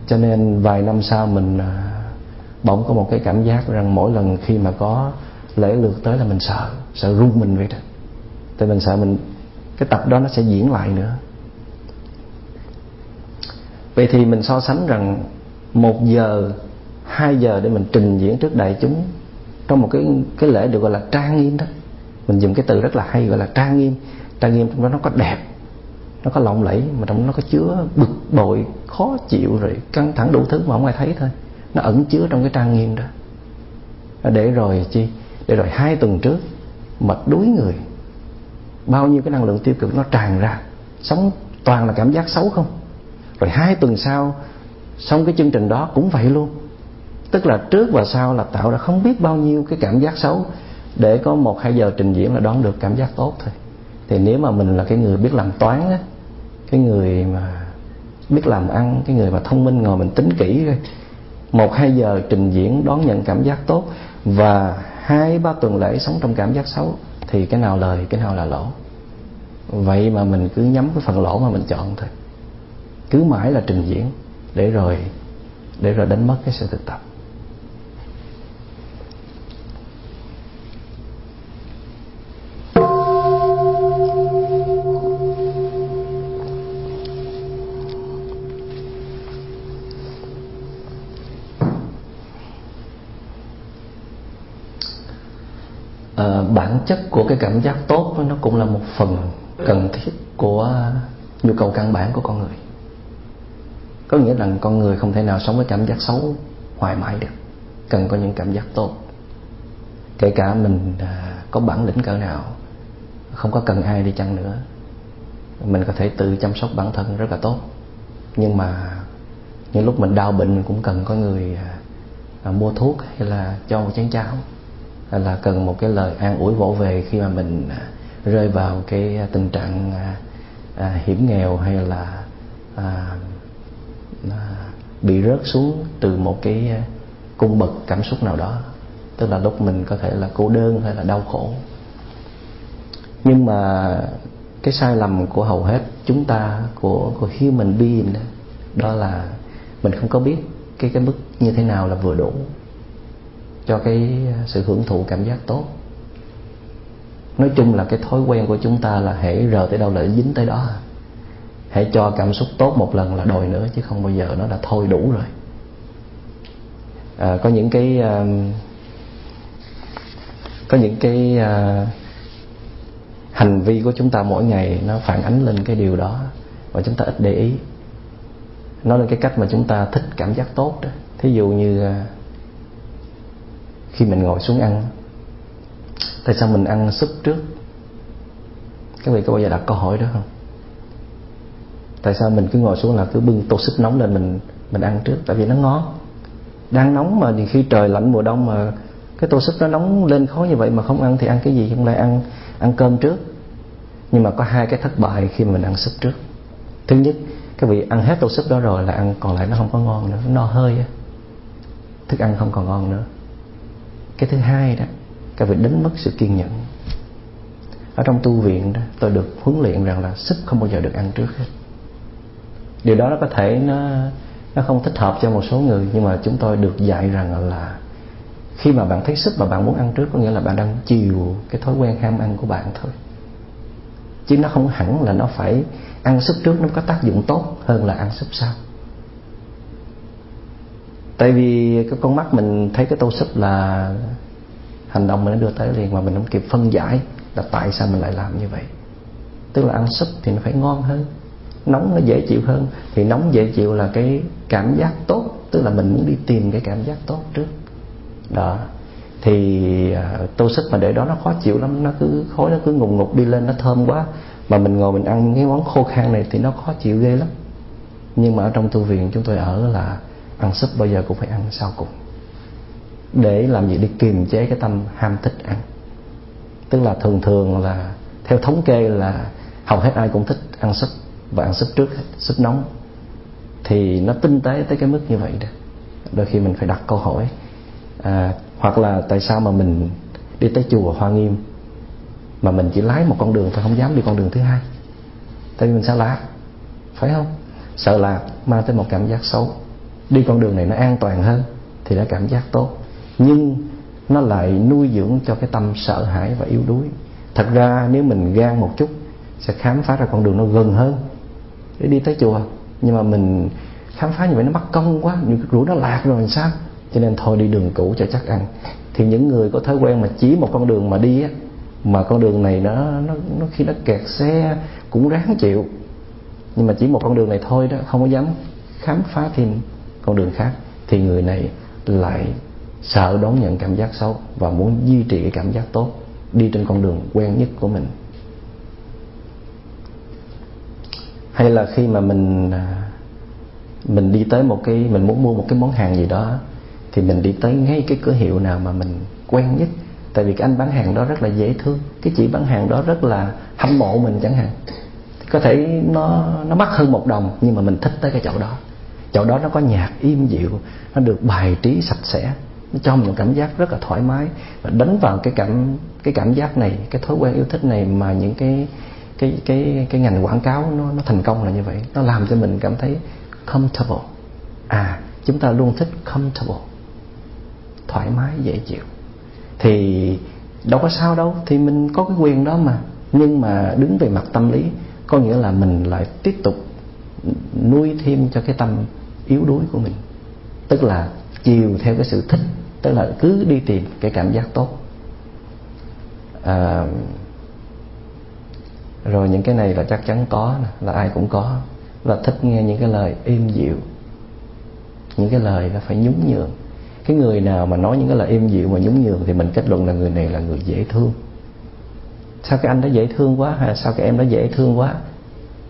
Cho nên vài năm sau mình à, bỗng có một cái cảm giác rằng mỗi lần khi mà có lễ lượt tới là mình sợ sợ run mình vậy đó. Tại mình sợ mình, cái tập đó nó sẽ diễn lại nữa. Vậy thì mình so sánh rằng một giờ, hai giờ để mình trình diễn trước đại chúng. Trong một cái cái lễ được gọi là trang nghiêm đó. Mình dùng cái từ rất là hay gọi là trang nghiêm. Trang nghiêm trong đó nó có đẹp, nó có lộng lẫy, mà trong đó nó có chứa bực bội, khó chịu rồi căng thẳng đủ thứ mà không ai thấy thôi. Nó ẩn chứa trong cái trang nghiêm đó. Để rồi chi? Để rồi hai tuần trước, mệt đuối người. Bao nhiêu cái năng lượng tiêu cực nó tràn ra. Sống, toàn là cảm giác xấu không? Rồi hai tuần sau xong cái chương trình đó cũng vậy luôn. Tức là trước và sau là tạo ra không biết bao nhiêu cái cảm giác xấu. Để có một hai giờ trình diễn là đón được cảm giác tốt thôi. Thì nếu mà mình là cái người biết làm toán á, cái người mà biết làm ăn, cái người mà thông minh, ngồi mình tính kỹ rồi một hai giờ trình diễn đón nhận cảm giác tốt và hai ba tuần lễ sống trong cảm giác xấu, thì cái nào lời, cái nào là lỗ. Vậy mà mình cứ nhắm cái phần lỗ mà mình chọn thôi. Cứ mãi là trình diễn để rồi để rồi đánh mất cái sự thực tập. À, bản chất của cái cảm giác tốt nó cũng là một phần cần thiết của nhu cầu căn bản của con người có nghĩa là con người không thể nào sống với cảm giác xấu hoài mãi được. Cần có những cảm giác tốt. Kể cả mình à, có bản lĩnh cỡ nào không có cần ai đi chăng nữa mình có thể tự chăm sóc bản thân rất là tốt. Nhưng mà những lúc mình đau bệnh mình cũng cần có người à, à, mua thuốc hay là cho một chén cháo hay là cần một cái lời an ủi vỗ về khi mà mình rơi vào cái tình trạng hiểm nghèo hay là à, À, bị rớt xuống từ một cái à, cung bậc cảm xúc nào đó. Tức là lúc mình có thể là cô đơn hay là đau khổ. Nhưng mà cái sai lầm của hầu hết chúng ta của của human being đó, đó là mình không có biết cái cái mức như thế nào là vừa đủ cho cái à, sự hưởng thụ cảm giác tốt. Nói chung là cái thói quen của chúng ta là hãy rờ tới đâu là dính tới đó hãy cho cảm xúc tốt một lần là đòi nữa chứ không bao giờ nó đã thôi đủ rồi. À, có những cái à, có những cái à, hành vi của chúng ta mỗi ngày nó phản ánh lên cái điều đó và chúng ta ít để ý. Nó là cái cách mà chúng ta thích cảm giác tốt đó. Thí dụ như à, khi mình ngồi xuống ăn tại sao mình ăn súp trước? Các vị có bao giờ đặt câu hỏi đó không? Tại sao mình cứ ngồi xuống là cứ bưng tô súp nóng lên mình mình ăn trước? Tại vì nó ngon. Đang nóng mà thì khi trời lạnh mùa đông mà cái tô súp nó nóng lên khó như vậy mà không ăn thì ăn cái gì? Không lại ăn ăn cơm trước. Nhưng mà có hai cái thất bại khi mình ăn súp trước. Thứ nhất, cái vị ăn hết tô súp đó rồi là ăn, còn lại nó không có ngon nữa, nó no hơi á. Thức ăn không còn ngon nữa. Cái thứ hai đó các vị đánh mất sự kiên nhẫn. Ở trong tu viện đó, tôi được huấn luyện rằng là súp không bao giờ được ăn trước hết điều đó nó có thể nó nó không thích hợp cho một số người, nhưng mà chúng tôi được dạy rằng là khi mà bạn thấy sức mà bạn muốn ăn trước, có nghĩa là bạn đang chiều cái thói quen ham ăn của bạn thôi. Chứ nó không hẳn là nó phải ăn súp trước nó có tác dụng tốt hơn là ăn súp sau. Tại vì cái con mắt mình thấy cái tô súp là hành động mình nó đưa tới liền mà mình không kịp phân giải là tại sao mình lại làm như vậy. Tức là ăn súp thì nó phải ngon hơn nóng nó dễ chịu hơn. Thì nóng dễ chịu là cái cảm giác tốt, tức là mình muốn đi tìm cái cảm giác tốt trước. Đó. Thì à, tô xích mà để đó nó khó chịu lắm, nó cứ khói nó cứ ngùng ngục đi lên, nó thơm quá. Mà mình ngồi mình ăn cái món khô khan này thì nó khó chịu ghê lắm. Nhưng mà ở trong tu viện chúng tôi ở là ăn súp bao giờ cũng phải ăn sau cùng. Để làm gì? Để kiềm chế cái tâm ham thích ăn. Tức là thường thường là, theo thống kê là hầu hết ai cũng thích ăn súp và ăn súp trước súp nóng. Thì nó tinh tế tới cái mức như vậy đó. Đôi khi mình phải đặt câu hỏi à, hoặc là tại sao mà mình đi tới chùa Hoa Nghiêm mà mình chỉ lái một con đường thôi không dám đi con đường thứ hai? Tại vì mình sợ lạc phải không? Sợ lạc mang tới một cảm giác xấu. Đi con đường này nó an toàn hơn thì nó cảm giác tốt. Nhưng nó lại nuôi dưỡng cho cái tâm sợ hãi và yếu đuối. Thật ra nếu mình gan một chút sẽ khám phá ra con đường nó gần hơn để đi tới chùa. Nhưng mà mình khám phá như vậy nó mất công quá những cái rủi nó lạc rồi làm sao? Cho nên thôi đi đường cũ cho chắc ăn. Thì những người có thói quen mà chỉ một con đường mà đi á mà con đường này nó nó, nó khi nó kẹt xe cũng ráng chịu. Nhưng mà chỉ một con đường này thôi đó không có dám khám phá thêm con đường khác. Thì người này lại sợ đón nhận cảm giác xấu và muốn duy trì cái cảm giác tốt đi trên con đường quen nhất của mình. Hay là khi mà mình à, mình đi tới một cái, mình muốn mua một cái món hàng gì đó, thì mình đi tới ngay cái cửa hiệu nào mà mình quen nhất. Tại vì cái anh bán hàng đó rất là dễ thương. Cái chị bán hàng đó rất là hâm mộ mình chẳng hạn. Có thể nó nó mắc hơn một đồng, nhưng mà mình thích tới cái chỗ đó. Chỗ đó nó có nhạc im dịu, nó được bài trí sạch sẽ, nó cho mình một cảm giác rất là thoải mái. Và đánh vào cái cảm cái cảm giác này, cái thói quen yêu thích này mà những cái cái cái cái ngành quảng cáo nó nó thành công là như vậy. Nó làm cho mình cảm thấy comfortable. À chúng ta luôn thích comfortable. Thoải mái dễ chịu. Thì đâu có sao đâu. Thì mình có cái quyền đó mà. Nhưng mà đứng về mặt tâm lý có nghĩa là mình lại tiếp tục nuôi thêm cho cái tâm yếu đuối của mình. Tức là chiều theo cái sự thích tức là cứ đi tìm cái cảm giác tốt. À, rồi những cái này là chắc chắn có, là ai cũng có. Và thích nghe những cái lời êm dịu. Những cái lời là phải nhún nhường. Cái người nào mà nói những cái lời êm dịu mà nhún nhường thì mình kết luận là người này là người dễ thương. Sao cái anh đó dễ thương quá hay sao cái em đó dễ thương quá?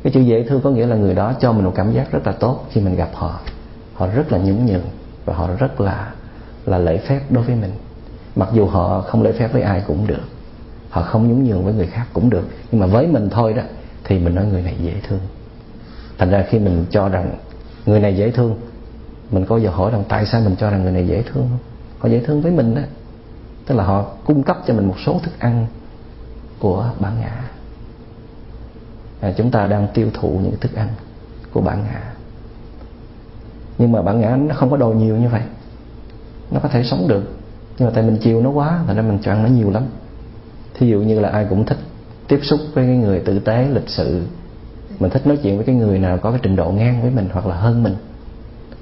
Cái chữ dễ thương có nghĩa là người đó cho mình một cảm giác rất là tốt khi mình gặp họ. Họ rất là nhún nhường và họ rất là là lễ phép đối với mình. Mặc dù họ không lễ phép với ai cũng được họ không nhún nhường với người khác cũng được nhưng mà với mình thôi đó thì mình nói người này dễ thương. Thành ra khi mình cho rằng người này dễ thương mình có giờ hỏi rằng tại sao mình cho rằng người này dễ thương không? Họ dễ thương với mình đó. Tức là họ cung cấp cho mình một số thức ăn của bản ngã. À, chúng ta đang tiêu thụ những thức ăn của bản ngã. Nhưng mà bản ngã nó không có đồ nhiều như vậy. Nó có thể sống được nhưng mà tại mình chiều nó quá thành ra mình cho ăn nó nhiều lắm thí dụ như là ai cũng thích tiếp xúc với cái người tử tế, lịch sự. Mình thích nói chuyện với cái người nào có cái trình độ ngang với mình hoặc là hơn mình.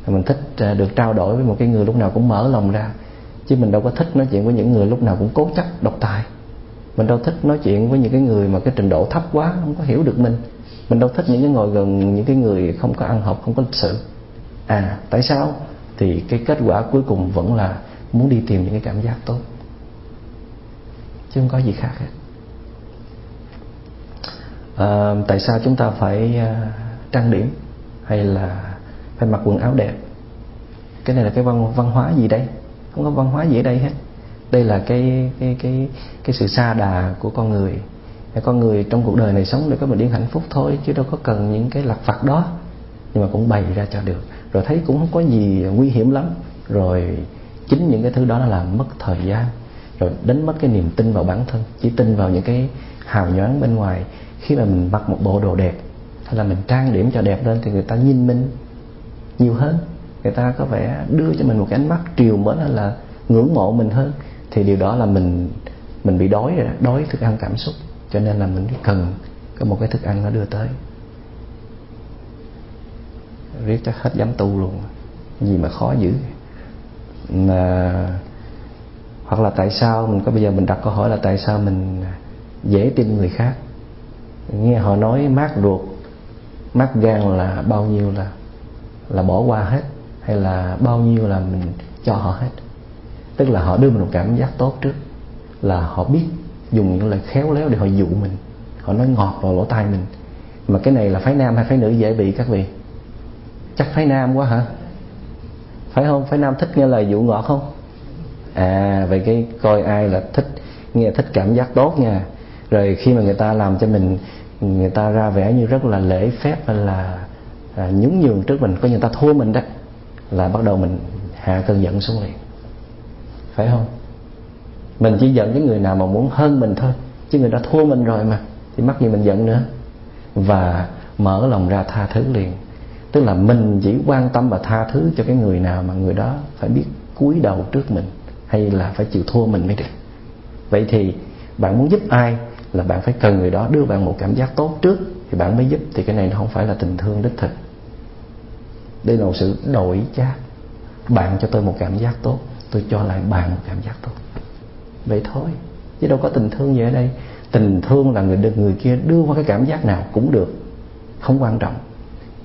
Mình thích à, được trao đổi với một cái người lúc nào cũng mở lòng ra. Chứ mình đâu có thích nói chuyện với những người lúc nào cũng cố chấp, độc tài. Mình đâu thích nói chuyện với những cái người mà cái trình độ thấp quá, không có hiểu được mình. Mình đâu thích những cái ngồi gần những cái người không có ăn học, không có lịch sự. À tại sao? Thì cái kết quả cuối cùng vẫn là muốn đi tìm những cái cảm giác tốt chứ không có gì khác hết. À, tại sao chúng ta phải ờ, trang điểm hay là phải mặc quần áo đẹp? Cái này là cái văn văn hóa gì đây? Không có văn hóa gì ở đây hết. Đây là cái cái cái cái sự xa đà của con người. Con người trong cuộc đời này sống để có bình yên hạnh phúc thôi chứ đâu có cần những cái lặt vặt đó. Nhưng mà cũng bày ra cho được. Rồi thấy cũng không có gì nguy hiểm lắm. Rồi chính những cái thứ đó nó làm mất thời gian rồi đánh mất cái niềm tin vào bản thân, chỉ tin vào những cái hào nhoáng bên ngoài. Khi mà mình mặc một bộ đồ đẹp, hay là mình trang điểm cho đẹp lên thì người ta nhìn mình nhiều hơn. Người ta có vẻ đưa cho mình một cái ánh mắt triều mến hay là ngưỡng mộ mình hơn. Thì điều đó là mình mình bị đói rồi đói thức ăn cảm xúc. Cho nên là mình cần có một cái thức ăn nó đưa tới. Riết chắc hết dám tu luôn. Gì mà khó dữ. Mà hoặc là tại sao mình có bây giờ mình đặt câu hỏi là tại sao mình dễ tin người khác? Nghe họ nói mát ruột mát gan là bao nhiêu là là bỏ qua hết, hay là bao nhiêu là mình cho họ hết? Tức là họ đưa mình một cảm giác tốt trước, là họ biết dùng những lời khéo léo để họ dụ mình. Họ nói ngọt vào lỗ tai mình. Mà cái này là phái nam hay phái nữ dễ bị các vị? Chắc phái nam quá hả? Phải không? Phái nam thích nghe lời dụ ngọt không? À vậy cái coi ai là thích nghe thích cảm giác tốt nha. Rồi khi mà người ta làm cho mình người ta ra vẻ như rất là lễ phép hay là à, nhún nhường trước mình có người ta thua mình đó là bắt đầu mình hạ cơn giận xuống liền. Phải không? Mình chỉ giận cái người nào mà muốn hơn mình thôi chứ người đã thua mình rồi mà thì mắc gì mình giận nữa? Và mở lòng ra tha thứ liền. Tức là mình chỉ quan tâm và tha thứ cho cái người nào mà người đó phải biết cúi đầu trước mình hay là phải chịu thua mình mới được? Vậy thì bạn muốn giúp ai là bạn phải cần người đó đưa bạn một cảm giác tốt trước thì bạn mới giúp. Thì cái này nó không phải là tình thương đích thực. Đây là một sự đổi chác. Bạn cho tôi một cảm giác tốt, tôi cho lại bạn một cảm giác tốt. Vậy thôi, chứ đâu có tình thương gì ở đây. Tình thương là người người kia đưa qua cái cảm giác nào cũng được, không quan trọng.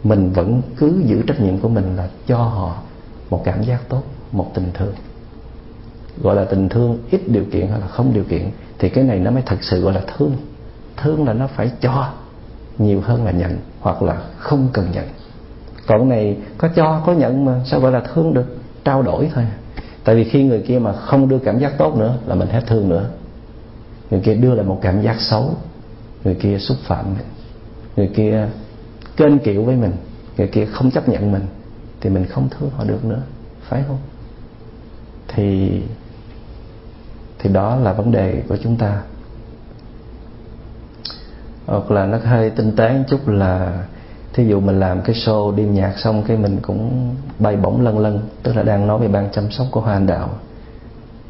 Mình vẫn cứ giữ trách nhiệm của mình là cho họ một cảm giác tốt, một tình thương gọi là tình thương, ít điều kiện hay là không điều kiện, thì cái này nó mới thật sự gọi là thương. Thương là nó phải cho nhiều hơn là nhận hoặc là không cần nhận. Còn này có cho, có nhận mà sao gọi là thương được? Trao đổi thôi. Tại vì khi người kia mà không đưa cảm giác tốt nữa là mình hết thương nữa. Người kia đưa lại một cảm giác xấu, người kia xúc phạm mình. Người kia kênh kiệu với mình, người kia không chấp nhận mình, thì mình không thương họ được nữa. Phải không? Thì thì đó là vấn đề của chúng ta. Hoặc là nó hơi tinh tế một chút là thí dụ mình làm cái show đêm nhạc xong cái mình cũng bay bổng lân lân, tức là đang nói về ban chăm sóc của hoa anh đạo.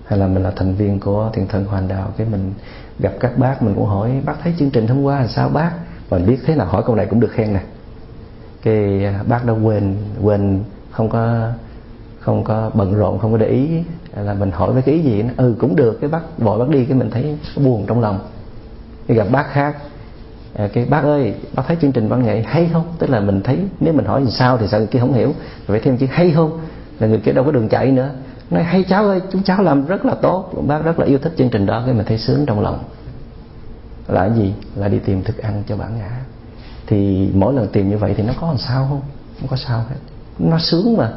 Hay là mình là thành viên của thiền thần hoàn đạo, cái mình gặp các bác mình cũng hỏi, bác thấy chương trình hôm qua là sao bác? Mình biết thế nào, hỏi câu này cũng được khen nè. Cái à, bác đã quên quên không có không có bận rộn không có để ý là mình hỏi với cái ý gì nó ừ cũng được cái bác vội bác đi cái mình thấy buồn trong lòng. Cái gặp bác khác à, cái bác ơi bác thấy chương trình văn nghệ hay không? Tức là mình thấy nếu mình hỏi sao thì sao người kia không hiểu. Phải thêm chữ hay không? Là người kia đâu có đường chạy nữa. Nói hay cháu ơi chúng cháu làm rất là tốt. Bác rất là yêu thích chương trình đó cái mình thấy sướng trong lòng. Là cái gì? Là đi tìm thức ăn cho bản ngã. Thì mỗi lần tìm như vậy thì nó có làm sao không? Không có sao hết. Nó sướng mà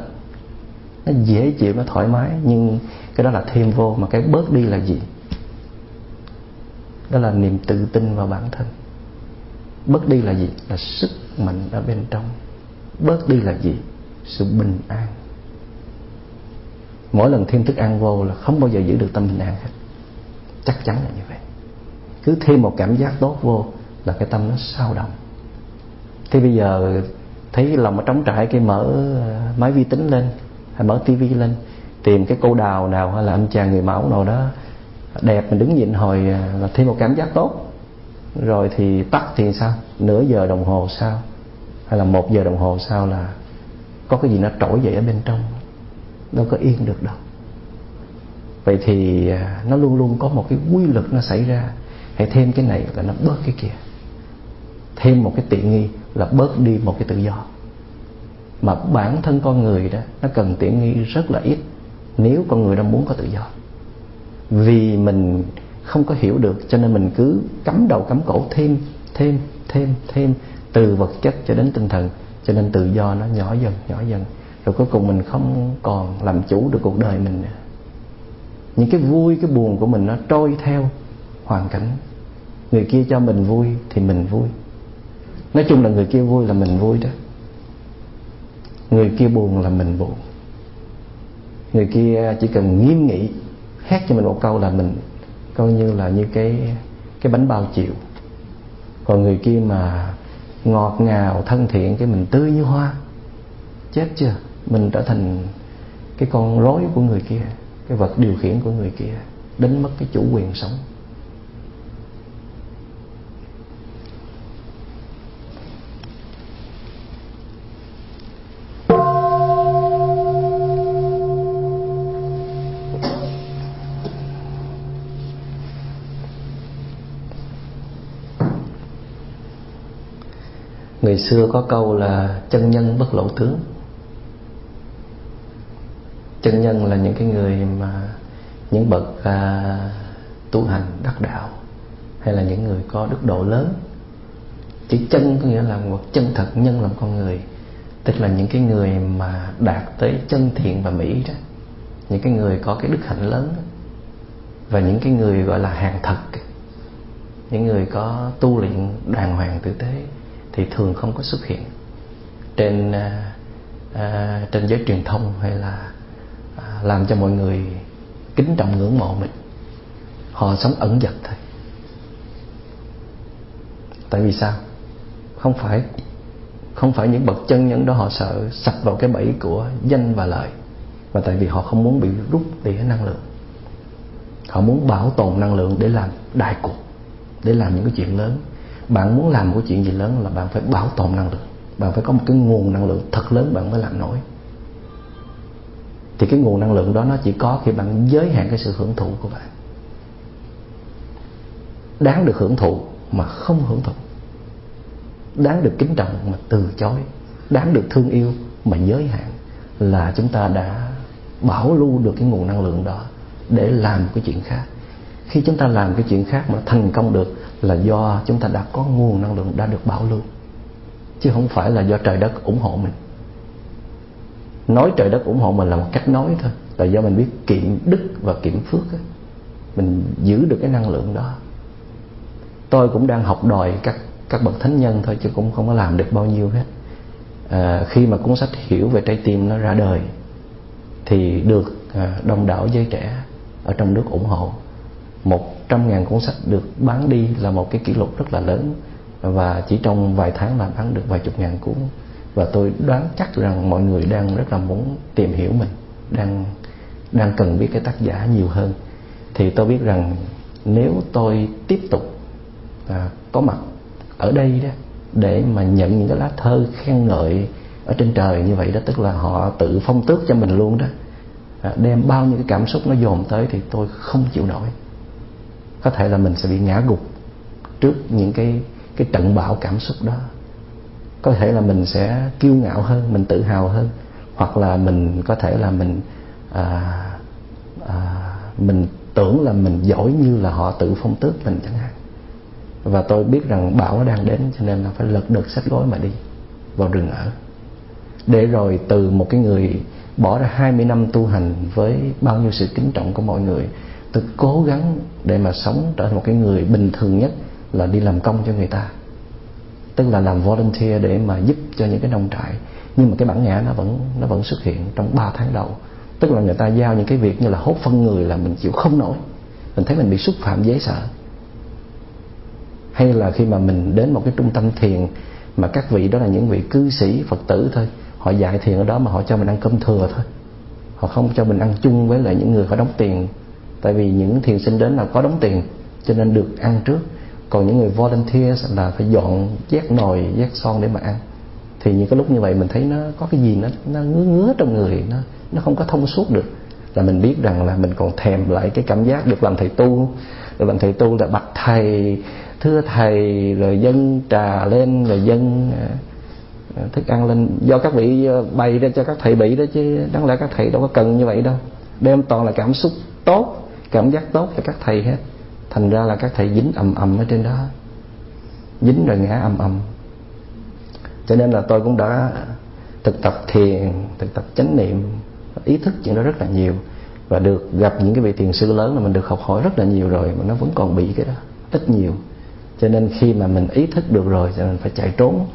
nó dễ chịu, nó thoải mái, nhưng cái đó là thêm vô, mà cái bớt đi là gì? Đó là niềm tự tin vào bản thân. Bớt đi là gì? Là sức mạnh ở bên trong. Bớt đi là gì? Sự bình an. Mỗi lần thêm thức ăn vô là không bao giờ giữ được tâm bình an hết. Chắc chắn là như vậy. Cứ thêm một cảm giác tốt vô là cái tâm nó sao động. Thì bây giờ thấy lòng nó trống trải, cái mở máy vi tính lên hay mở tivi lên, tìm cái cô đào nào hay là anh chàng người mẫu nào đó đẹp mình đứng nhìn hồi à, là thêm một cảm giác tốt. Rồi thì tắt thì sao? Nửa giờ đồng hồ sau, hay là một giờ đồng hồ sau là có cái gì nó trỗi dậy ở bên trong đâu có yên được đâu. Vậy thì à, nó luôn luôn có một cái quy luật nó xảy ra. Hãy thêm cái này là nó bớt cái kia. Thêm một cái tiện nghi là bớt đi một cái tự do mà bản thân con người đó, nó cần tiện nghi rất là ít nếu con người đang muốn có tự do. Vì mình không có hiểu được, cho nên mình cứ cắm đầu cắm cổ thêm thêm thêm thêm từ vật chất cho đến tinh thần, cho nên tự do nó nhỏ dần nhỏ dần. Rồi cuối cùng mình không còn làm chủ được cuộc đời mình nữa. Những cái vui, cái buồn của mình nó trôi theo hoàn cảnh. Người kia cho mình vui thì mình vui. Nói chung là người kia vui là mình vui đó người kia buồn là mình buồn. Người kia chỉ cần nghiêm nghị, hát cho mình một câu là mình coi như là như cái cái bánh bao chịu còn người kia mà ngọt ngào, thân thiện, cái mình tươi như hoa, chết chưa? Mình trở thành cái con rối của người kia, cái vật điều khiển của người kia đánh mất cái chủ quyền sống người xưa có câu là chân nhân bất lộ tướng. Chân nhân là những cái người mà những bậc à, tu hành đắc đạo hay là những người có đức độ lớn. Chữ chân có nghĩa là một chân thật nhân làm con người. Tức là những cái người mà đạt tới chân thiện và mỹ đó. Những cái người có cái đức hạnh lớn và những cái người gọi là hàng thật. Những người có tu luyện đàng hoàng tử tế thì thường không có xuất hiện trên à, à, trên giới truyền thông hay là à, làm cho mọi người kính trọng ngưỡng mộ mình. Họ sống ẩn dật thôi. Tại vì sao? Không phải không phải những bậc chân nhân đó họ sợ sập vào cái bẫy của danh và lợi mà tại vì họ không muốn bị rút tỉa năng lượng. Họ muốn bảo tồn năng lượng để làm đại cuộc để làm những cái chuyện lớn bạn muốn làm một cái chuyện gì lớn là bạn phải bảo tồn năng lượng. Bạn phải có một cái nguồn năng lượng thật lớn bạn mới làm nổi. Thì cái nguồn năng lượng đó nó chỉ có khi bạn giới hạn cái sự hưởng thụ của bạn. Đáng được hưởng thụ mà không hưởng thụ. Đáng được kính trọng mà từ chối. Đáng được thương yêu mà giới hạn là chúng ta đã bảo lưu được cái nguồn năng lượng đó để làm cái chuyện khác. Khi chúng ta làm cái chuyện khác mà thành công được là do chúng ta đã có nguồn năng lượng đã được bảo lưu chứ không phải là do trời đất ủng hộ mình. Nói trời đất ủng hộ mình là một cách nói thôi là do mình biết kiệm đức và kiệm phước ấy. mình giữ được cái năng lượng đó. Tôi cũng đang học đòi các các bậc thánh nhân thôi chứ cũng không có làm được bao nhiêu hết. À, khi mà cuốn sách hiểu về trái tim nó ra đời thì được à, đông đảo giới trẻ ở trong nước ủng hộ một trăm ngàn cuốn sách được bán đi là một cái kỷ lục rất là lớn. Và chỉ trong vài tháng là bán được vài chục ngàn cuốn. Và tôi đoán chắc rằng mọi người đang rất là muốn tìm hiểu mình đang đang cần biết cái tác giả nhiều hơn. Thì tôi biết rằng nếu tôi tiếp tục à, có mặt ở đây đó để mà nhận những cái lá thơ khen ngợi ở trên trời như vậy đó tức là họ tự phong tước cho mình luôn đó à, đem bao nhiêu cái cảm xúc nó dồn tới thì tôi không chịu nổi có thể là mình sẽ bị ngã gục trước những cái cái trận bão cảm xúc đó. Có thể là mình sẽ kiêu ngạo hơn mình tự hào hơn. Hoặc là mình có thể là mình à, à, mình tưởng là mình giỏi như là họ tự phong tước mình chẳng hạn. Và tôi biết rằng bão đang đến cho nên là phải lật đật sách gối mà đi vào rừng ở. Để rồi từ một cái người bỏ ra 20 năm tu hành với bao nhiêu sự kính trọng của mọi người tôi cố gắng để mà sống trở thành một cái người bình thường nhất là đi làm công cho người ta. Tức là làm volunteer để mà giúp cho những cái nông trại. Nhưng mà cái bản ngã nó vẫn nó vẫn xuất hiện trong 3 tháng đầu. Tức là người ta giao những cái việc như là hốt phân người là mình chịu không nổi. Mình thấy mình bị xúc phạm dễ sợ. Hay là khi mà mình đến một cái trung tâm thiền mà các vị đó là những vị cư sĩ, phật tử thôi, họ dạy thiền ở đó mà họ cho mình ăn cơm thừa thôi. Họ không cho mình ăn chung với lại những người phải đóng tiền tại vì những thiền sinh đến là có đóng tiền, cho nên được ăn trước. Còn những người volunteer là phải dọn vét nồi vét son để mà ăn. Thì những cái lúc như vậy mình thấy nó có cái gì nó nó ngứa ngứa trong người, nó nó không có thông suốt được. Là mình biết rằng là mình còn thèm lại cái cảm giác được làm thầy tu. Được làm thầy tu là bạch thầy, thưa thầy, rồi dân trà lên, rồi dân à, thức ăn lên. Do các vị à, bày ra cho các thầy bị đó chứ, đáng lẽ các thầy đâu có cần như vậy đâu. Đem toàn là cảm xúc tốt cảm giác tốt cho các thầy hết. Thành ra là các thầy dính ầm ầm ở trên đó. Dính rồi ngã ầm ầm. Cho nên là tôi cũng đã thực tập thiền thực tập chánh niệm ý thức chuyện đó rất là nhiều. Và được gặp những cái vị thiền sư lớn là mình được học hỏi rất là nhiều rồi mà nó vẫn còn bị cái đó ít nhiều. Cho nên khi mà mình ý thức được rồi thì mình phải chạy trốn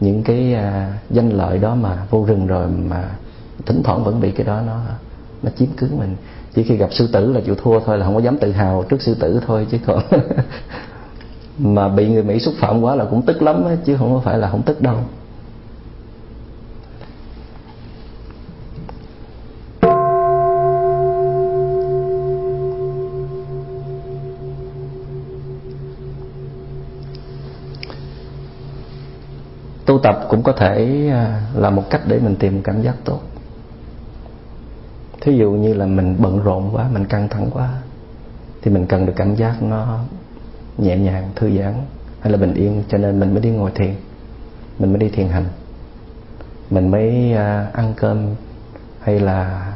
những cái à, danh lợi đó mà vô rừng rồi mà thỉnh thoảng vẫn bị cái đó nó nó chiếm cứ mình chỉ khi gặp sư tử là chịu thua thôi là không có dám tự hào trước sư tử thôi chứ còn mà bị người mỹ xúc phạm quá là cũng tức lắm ấy, chứ không phải là không tức đâu. Tu tập cũng có thể à, là một cách để mình tìm cảm giác tốt thí dụ như là mình bận rộn quá, mình căng thẳng quá, thì mình cần được cảm giác nó nhẹ nhàng, thư giãn, hay là bình yên. Cho nên mình mới đi ngồi thiền, mình mới đi thiền hành. Mình mới à, ăn cơm hay là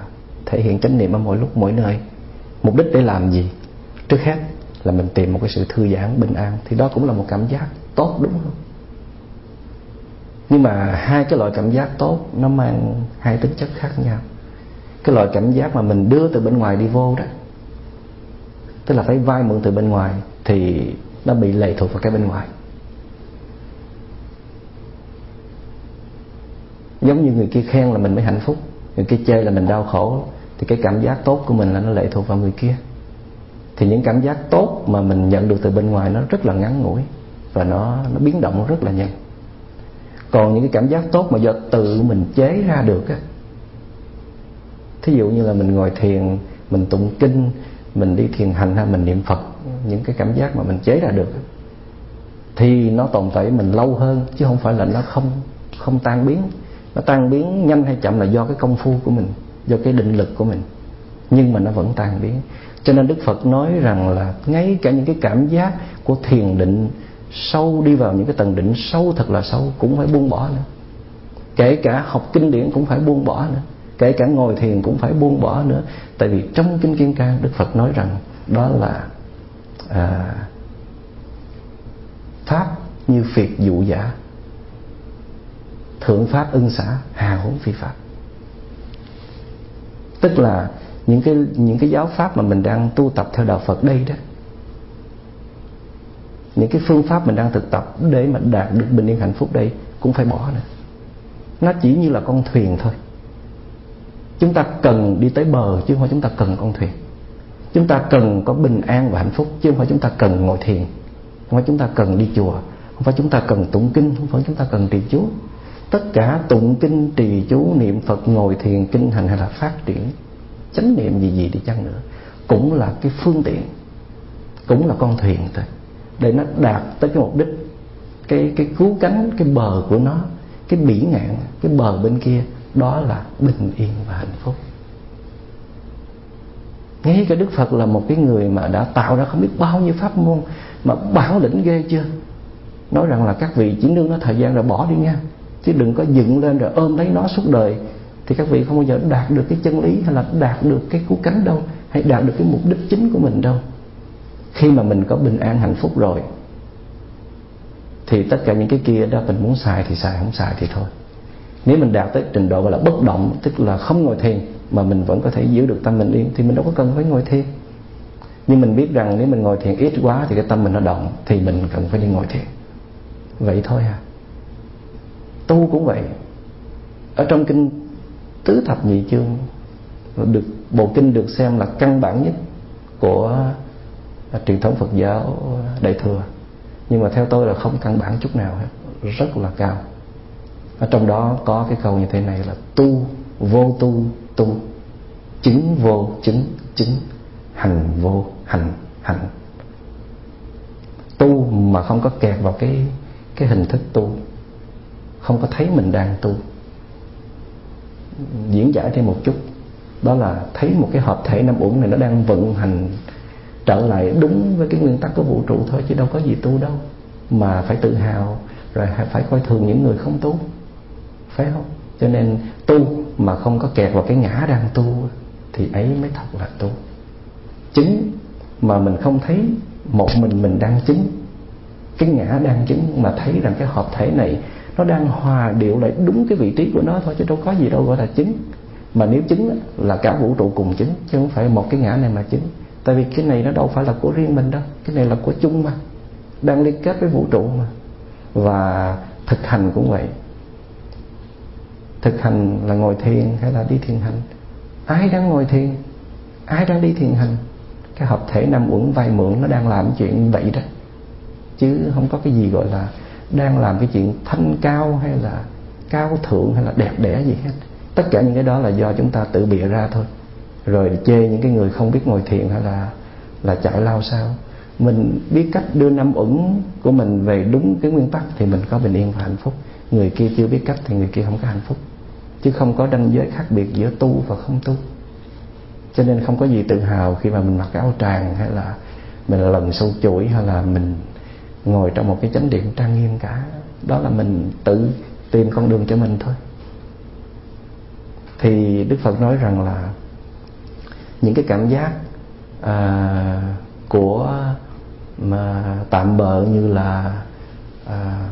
thể hiện chánh niệm ở mỗi lúc, mỗi nơi. Mục đích để làm gì? Trước hết là mình tìm một cái sự thư giãn, bình an. Thì đó cũng là một cảm giác tốt, đúng không? Nhưng mà hai cái loại cảm giác tốt nó mang hai tính chất khác nhau cái loại cảm giác mà mình đưa từ bên ngoài đi vô đó, tức là phải vay mượn từ bên ngoài thì nó bị lệ thuộc vào cái bên ngoài. Giống như người kia khen là mình mới hạnh phúc, người kia chê là mình đau khổ, thì cái cảm giác tốt của mình là nó lệ thuộc vào người kia. Thì những cảm giác tốt mà mình nhận được từ bên ngoài nó rất là ngắn ngủi và nó nó biến động rất là nhanh. Còn những cái cảm giác tốt mà do tự mình chế ra được á thí dụ như là mình ngồi thiền, mình tụng kinh, mình đi thiền hành hay mình niệm phật, những cái cảm giác mà mình chế ra được thì nó tồn tại mình lâu hơn, chứ không phải là nó không không tan biến. Nó tan biến nhanh hay chậm là do cái công phu của mình, do cái định lực của mình, nhưng mà nó vẫn tan biến. Cho nên đức phật nói rằng là ngay cả những cái cảm giác của thiền định sâu, đi vào những cái tầng định sâu thật là sâu, cũng phải buông bỏ nữa. Kể cả học kinh điển cũng phải buông bỏ nữa kể cả ngồi thiền cũng phải buông bỏ nữa. Tại vì trong kinh kim cang đức phật nói rằng đó là à, pháp như phiệt dụ giả thượng pháp ưng xả hà huống phi pháp. Tức là những cái những cái giáo pháp mà mình đang tu tập theo đạo Phật đây đó những cái phương pháp mình đang thực tập để mà đạt được bình yên hạnh phúc đây cũng phải bỏ nữa. Nó chỉ như là con thuyền thôi chúng ta cần đi tới bờ, chứ không phải chúng ta cần con thuyền. Chúng ta cần có bình an và hạnh phúc, chứ không phải chúng ta cần ngồi thiền. Không phải chúng ta cần đi chùa, không phải chúng ta cần tụng kinh, không phải chúng ta cần trì chú. Tất cả tụng kinh, trì chú, niệm phật, ngồi thiền, kinh hành hay là phát triển, chánh niệm gì gì đi chăng nữa, cũng là cái phương tiện, cũng là con thuyền thôi. Để nó đạt tới cái mục đích, cái cái cứu cánh, cái bờ của nó, cái bỉ ngạn, cái bờ bên kia đó là bình yên và hạnh phúc. Ngay cả đức phật là một cái người mà đã tạo ra không biết bao nhiêu pháp môn mà bảo lĩnh ghê chưa. Nói rằng là các vị chỉ nương nó thời gian rồi bỏ đi nha. Chứ đừng có dựng lên rồi ôm lấy nó suốt đời. Thì các vị không bao giờ đạt được cái chân lý hay là đạt được cái cú cánh đâu, hay đạt được cái mục đích chính của mình đâu. Khi mà mình có bình an hạnh phúc rồi, thì tất cả những cái kia đó mình muốn xài thì xài, không xài thì thôi nếu mình đạt tới trình độ gọi là bất động, tức là không ngồi thiền, mà mình vẫn có thể giữ được tâm mình yên, thì mình đâu có cần phải ngồi thiền. Nhưng mình biết rằng nếu mình ngồi thiền ít quá thì cái tâm mình nó động, thì mình cần phải đi ngồi thiền. Vậy thôi à. Tu cũng vậy. Ở trong kinh tứ thập nhị chương, được, bộ kinh được xem là căn bản nhất của à, truyền thống Phật giáo Đại thừa. Nhưng mà theo tôi là không căn bản chút nào hết, rất là cao ở trong đó có cái câu như thế này là tu, vô tu tu. Chứng vô, chứng chứng. Hành vô, hành hành. Tu mà không có kẹt vào cái cái hình thức tu. Không có thấy mình đang tu. Diễn giải thêm một chút. Đó là thấy một cái hợp thể năm uẩn này nó đang vận hành, trở lại đúng với cái nguyên tắc của vũ trụ thôi, chứ đâu có gì tu đâu. Mà phải tự hào, rồi phải coi thường những người không tu phải không? Cho nên tu mà không có kẹt vào cái ngã đang tu thì ấy mới thật là tu. Chứng mà mình không thấy một mình mình đang chứng cái ngã đang chứng mà thấy rằng cái hợp thể này nó đang hòa điệu lại đúng cái vị trí của nó thôi, chứ đâu có gì đâu gọi là chứng mà nếu chứng là cả vũ trụ cùng chứng chứ không phải một cái ngã này mà chứng tại vì cái này nó đâu phải là của riêng mình đâu, cái này là của chung mà, đang liên kết với vũ trụ mà. Và thực hành cũng vậy thực hành là ngồi thiền hay là đi thiền hành. Ai đang ngồi thiền? Ai đang đi thiền hành? Cái hợp thể năm uẩn vay mượn nó đang làm chuyện vậy đó. Chứ không có cái gì gọi là đang làm cái chuyện thanh cao hay là cao thượng hay là đẹp đẽ gì hết. Tất cả những cái đó là do chúng ta tự bịa ra thôi. Rồi chê những cái người không biết ngồi thiền hay là là chạy lao sao. Mình biết cách đưa năm uẩn của mình về đúng cái nguyên tắc thì mình có bình yên và hạnh phúc. Người kia chưa biết cách thì người kia không có hạnh phúc chứ không có ranh giới khác biệt giữa tu và không tu. Cho nên không có gì tự hào khi mà mình mặc áo tràng hay là mình lần sâu chuỗi hay là mình ngồi trong một cái chánh điện trang nghiêm cả. Đó là mình tự tìm con đường cho mình thôi. Thì đức phật nói rằng là những cái cảm giác à, của mà tạm bợ như là à,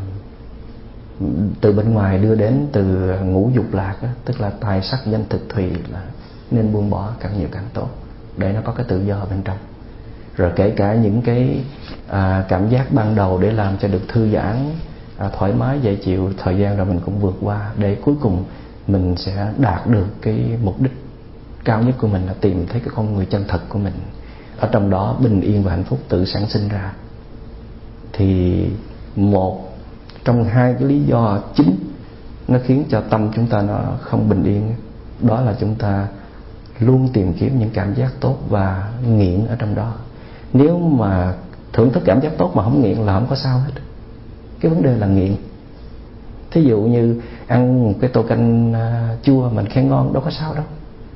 từ bên ngoài đưa đến từ ngũ dục lạc đó, tức là tài sắc danh thực thùy là nên buông bỏ càng nhiều càng tốt. Để nó có cái tự do bên trong. Rồi kể cả những cái à, cảm giác ban đầu để làm cho được thư giãn à, thoải mái dễ chịu thời gian rồi mình cũng vượt qua. Để cuối cùng mình sẽ đạt được cái mục đích cao nhất của mình là tìm thấy cái con người chân thật của mình. Ở trong đó bình yên và hạnh phúc tự sản sinh ra. Thì một trong hai cái lý do chính nó khiến cho tâm chúng ta nó không bình yên, đó là chúng ta luôn tìm kiếm những cảm giác tốt và nghiện ở trong đó. Nếu mà thưởng thức cảm giác tốt mà không nghiện là không có sao hết. Cái vấn đề là nghiện. Thí dụ như ăn một cái tô canh à, chua mình khen ngon đâu có sao đâu.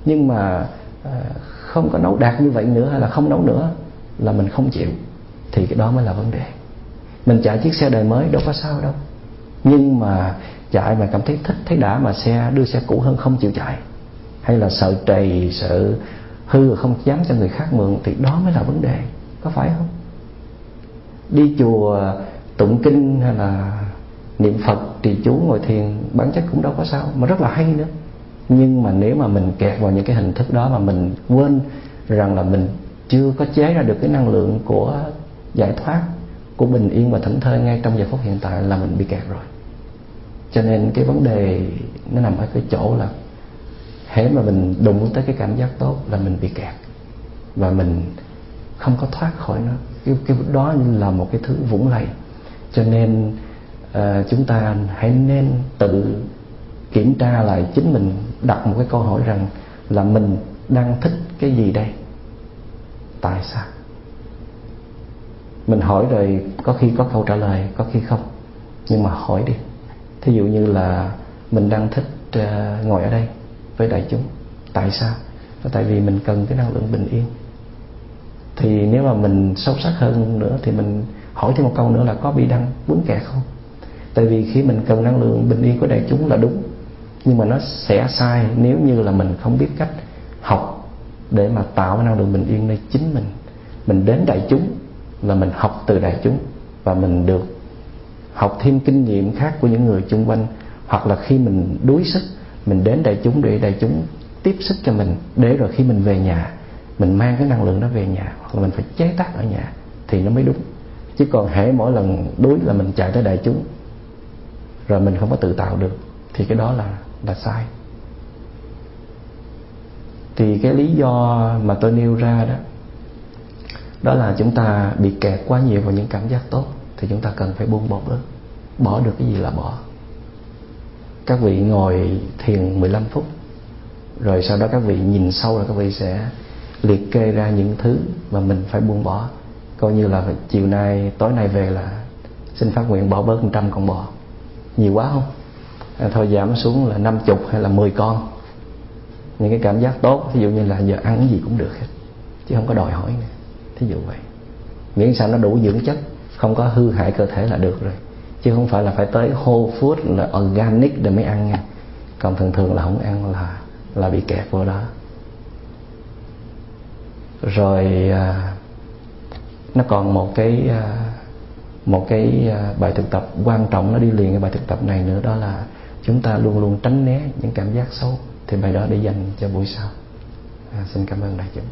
Nhưng mà à, không có nấu đạt như vậy nữa hay là không nấu nữa là mình không chịu, thì cái đó mới là vấn đề mình chạy chiếc xe đời mới, đâu có sao đâu. Nhưng mà chạy mà cảm thấy thích, thấy đã mà xe, đưa xe cũ hơn không chịu chạy. Hay là sợ trầy, sợ hư, không dám cho người khác mượn, thì đó mới là vấn đề. Có phải không? Đi chùa, tụng kinh hay là niệm phật, trì chú, ngồi thiền, bản chất cũng đâu có sao, mà rất là hay nữa. Nhưng mà nếu mà mình kẹt vào những cái hình thức đó mà mình quên rằng là mình chưa có chế ra được cái năng lượng của giải thoát của bình yên và thảnh thơi ngay trong giờ phút hiện tại là mình bị kẹt rồi. Cho nên cái vấn đề nó nằm ở cái chỗ là hễ mà mình đụng tới cái cảm giác tốt là mình bị kẹt. Và mình không có thoát khỏi nó. Cái, cái đó là một cái thứ vũng lầy. Cho nên uh, chúng ta hãy nên tự kiểm tra lại chính mình đặt một cái câu hỏi rằng là mình đang thích cái gì đây? Tại sao? Mình hỏi rồi có khi có câu trả lời có khi không. Nhưng mà hỏi đi. Thí dụ như là mình đang thích uh, ngồi ở đây với đại chúng. Tại sao? Tại vì mình cần cái năng lượng bình yên. Thì nếu mà mình sâu sắc hơn nữa thì mình hỏi thêm một câu nữa là có bị đăng vướng kẹt không? Tại vì khi mình cần năng lượng bình yên của đại chúng là đúng. Nhưng mà nó sẽ sai nếu như là mình không biết cách học để mà tạo năng lượng bình yên nơi chính mình. Mình đến đại chúng là mình học từ đại chúng. Và mình được học thêm kinh nghiệm khác của những người chung quanh. Hoặc là khi mình đuối sức, mình đến đại chúng để đại chúng tiếp sức cho mình. Để rồi khi mình về nhà, mình mang cái năng lượng đó về nhà. Hoặc là mình phải chế tác ở nhà, thì nó mới đúng. Chứ còn hễ mỗi lần đuối là mình chạy tới đại chúng, rồi mình không có tự tạo được, thì cái đó là là sai. Thì cái lý do mà tôi nêu ra đó đó là chúng ta bị kẹt quá nhiều vào những cảm giác tốt thì chúng ta cần phải buông bỏ bớt. Bỏ được cái gì là bỏ. Các vị ngồi thiền 15 phút rồi sau đó các vị nhìn sâu là các vị sẽ liệt kê ra những thứ mà mình phải buông bỏ. Coi như là chiều nay tối nay về là xin phát nguyện bỏ bớt một trăm con bò. Nhiều quá không? À, thôi giảm xuống là năm chục hay là 10 con. Những cái cảm giác tốt ví dụ như là giờ ăn cái gì cũng được hết chứ không có đòi hỏi nữa thí dụ vậy. Miễn sao nó đủ dưỡng chất không có hư hại cơ thể là được rồi. Chứ không phải là phải tới whole food là organic để mới ăn nha. Còn thường thường là không ăn là là bị kẹt vô đó. Rồi à, nó còn một cái à, một cái à, bài thực tập quan trọng nó đi liền cái bài thực tập này nữa đó là chúng ta luôn luôn tránh né những cảm giác xấu. Thì bài đó để dành cho buổi sau. À, xin cảm ơn đại chúng.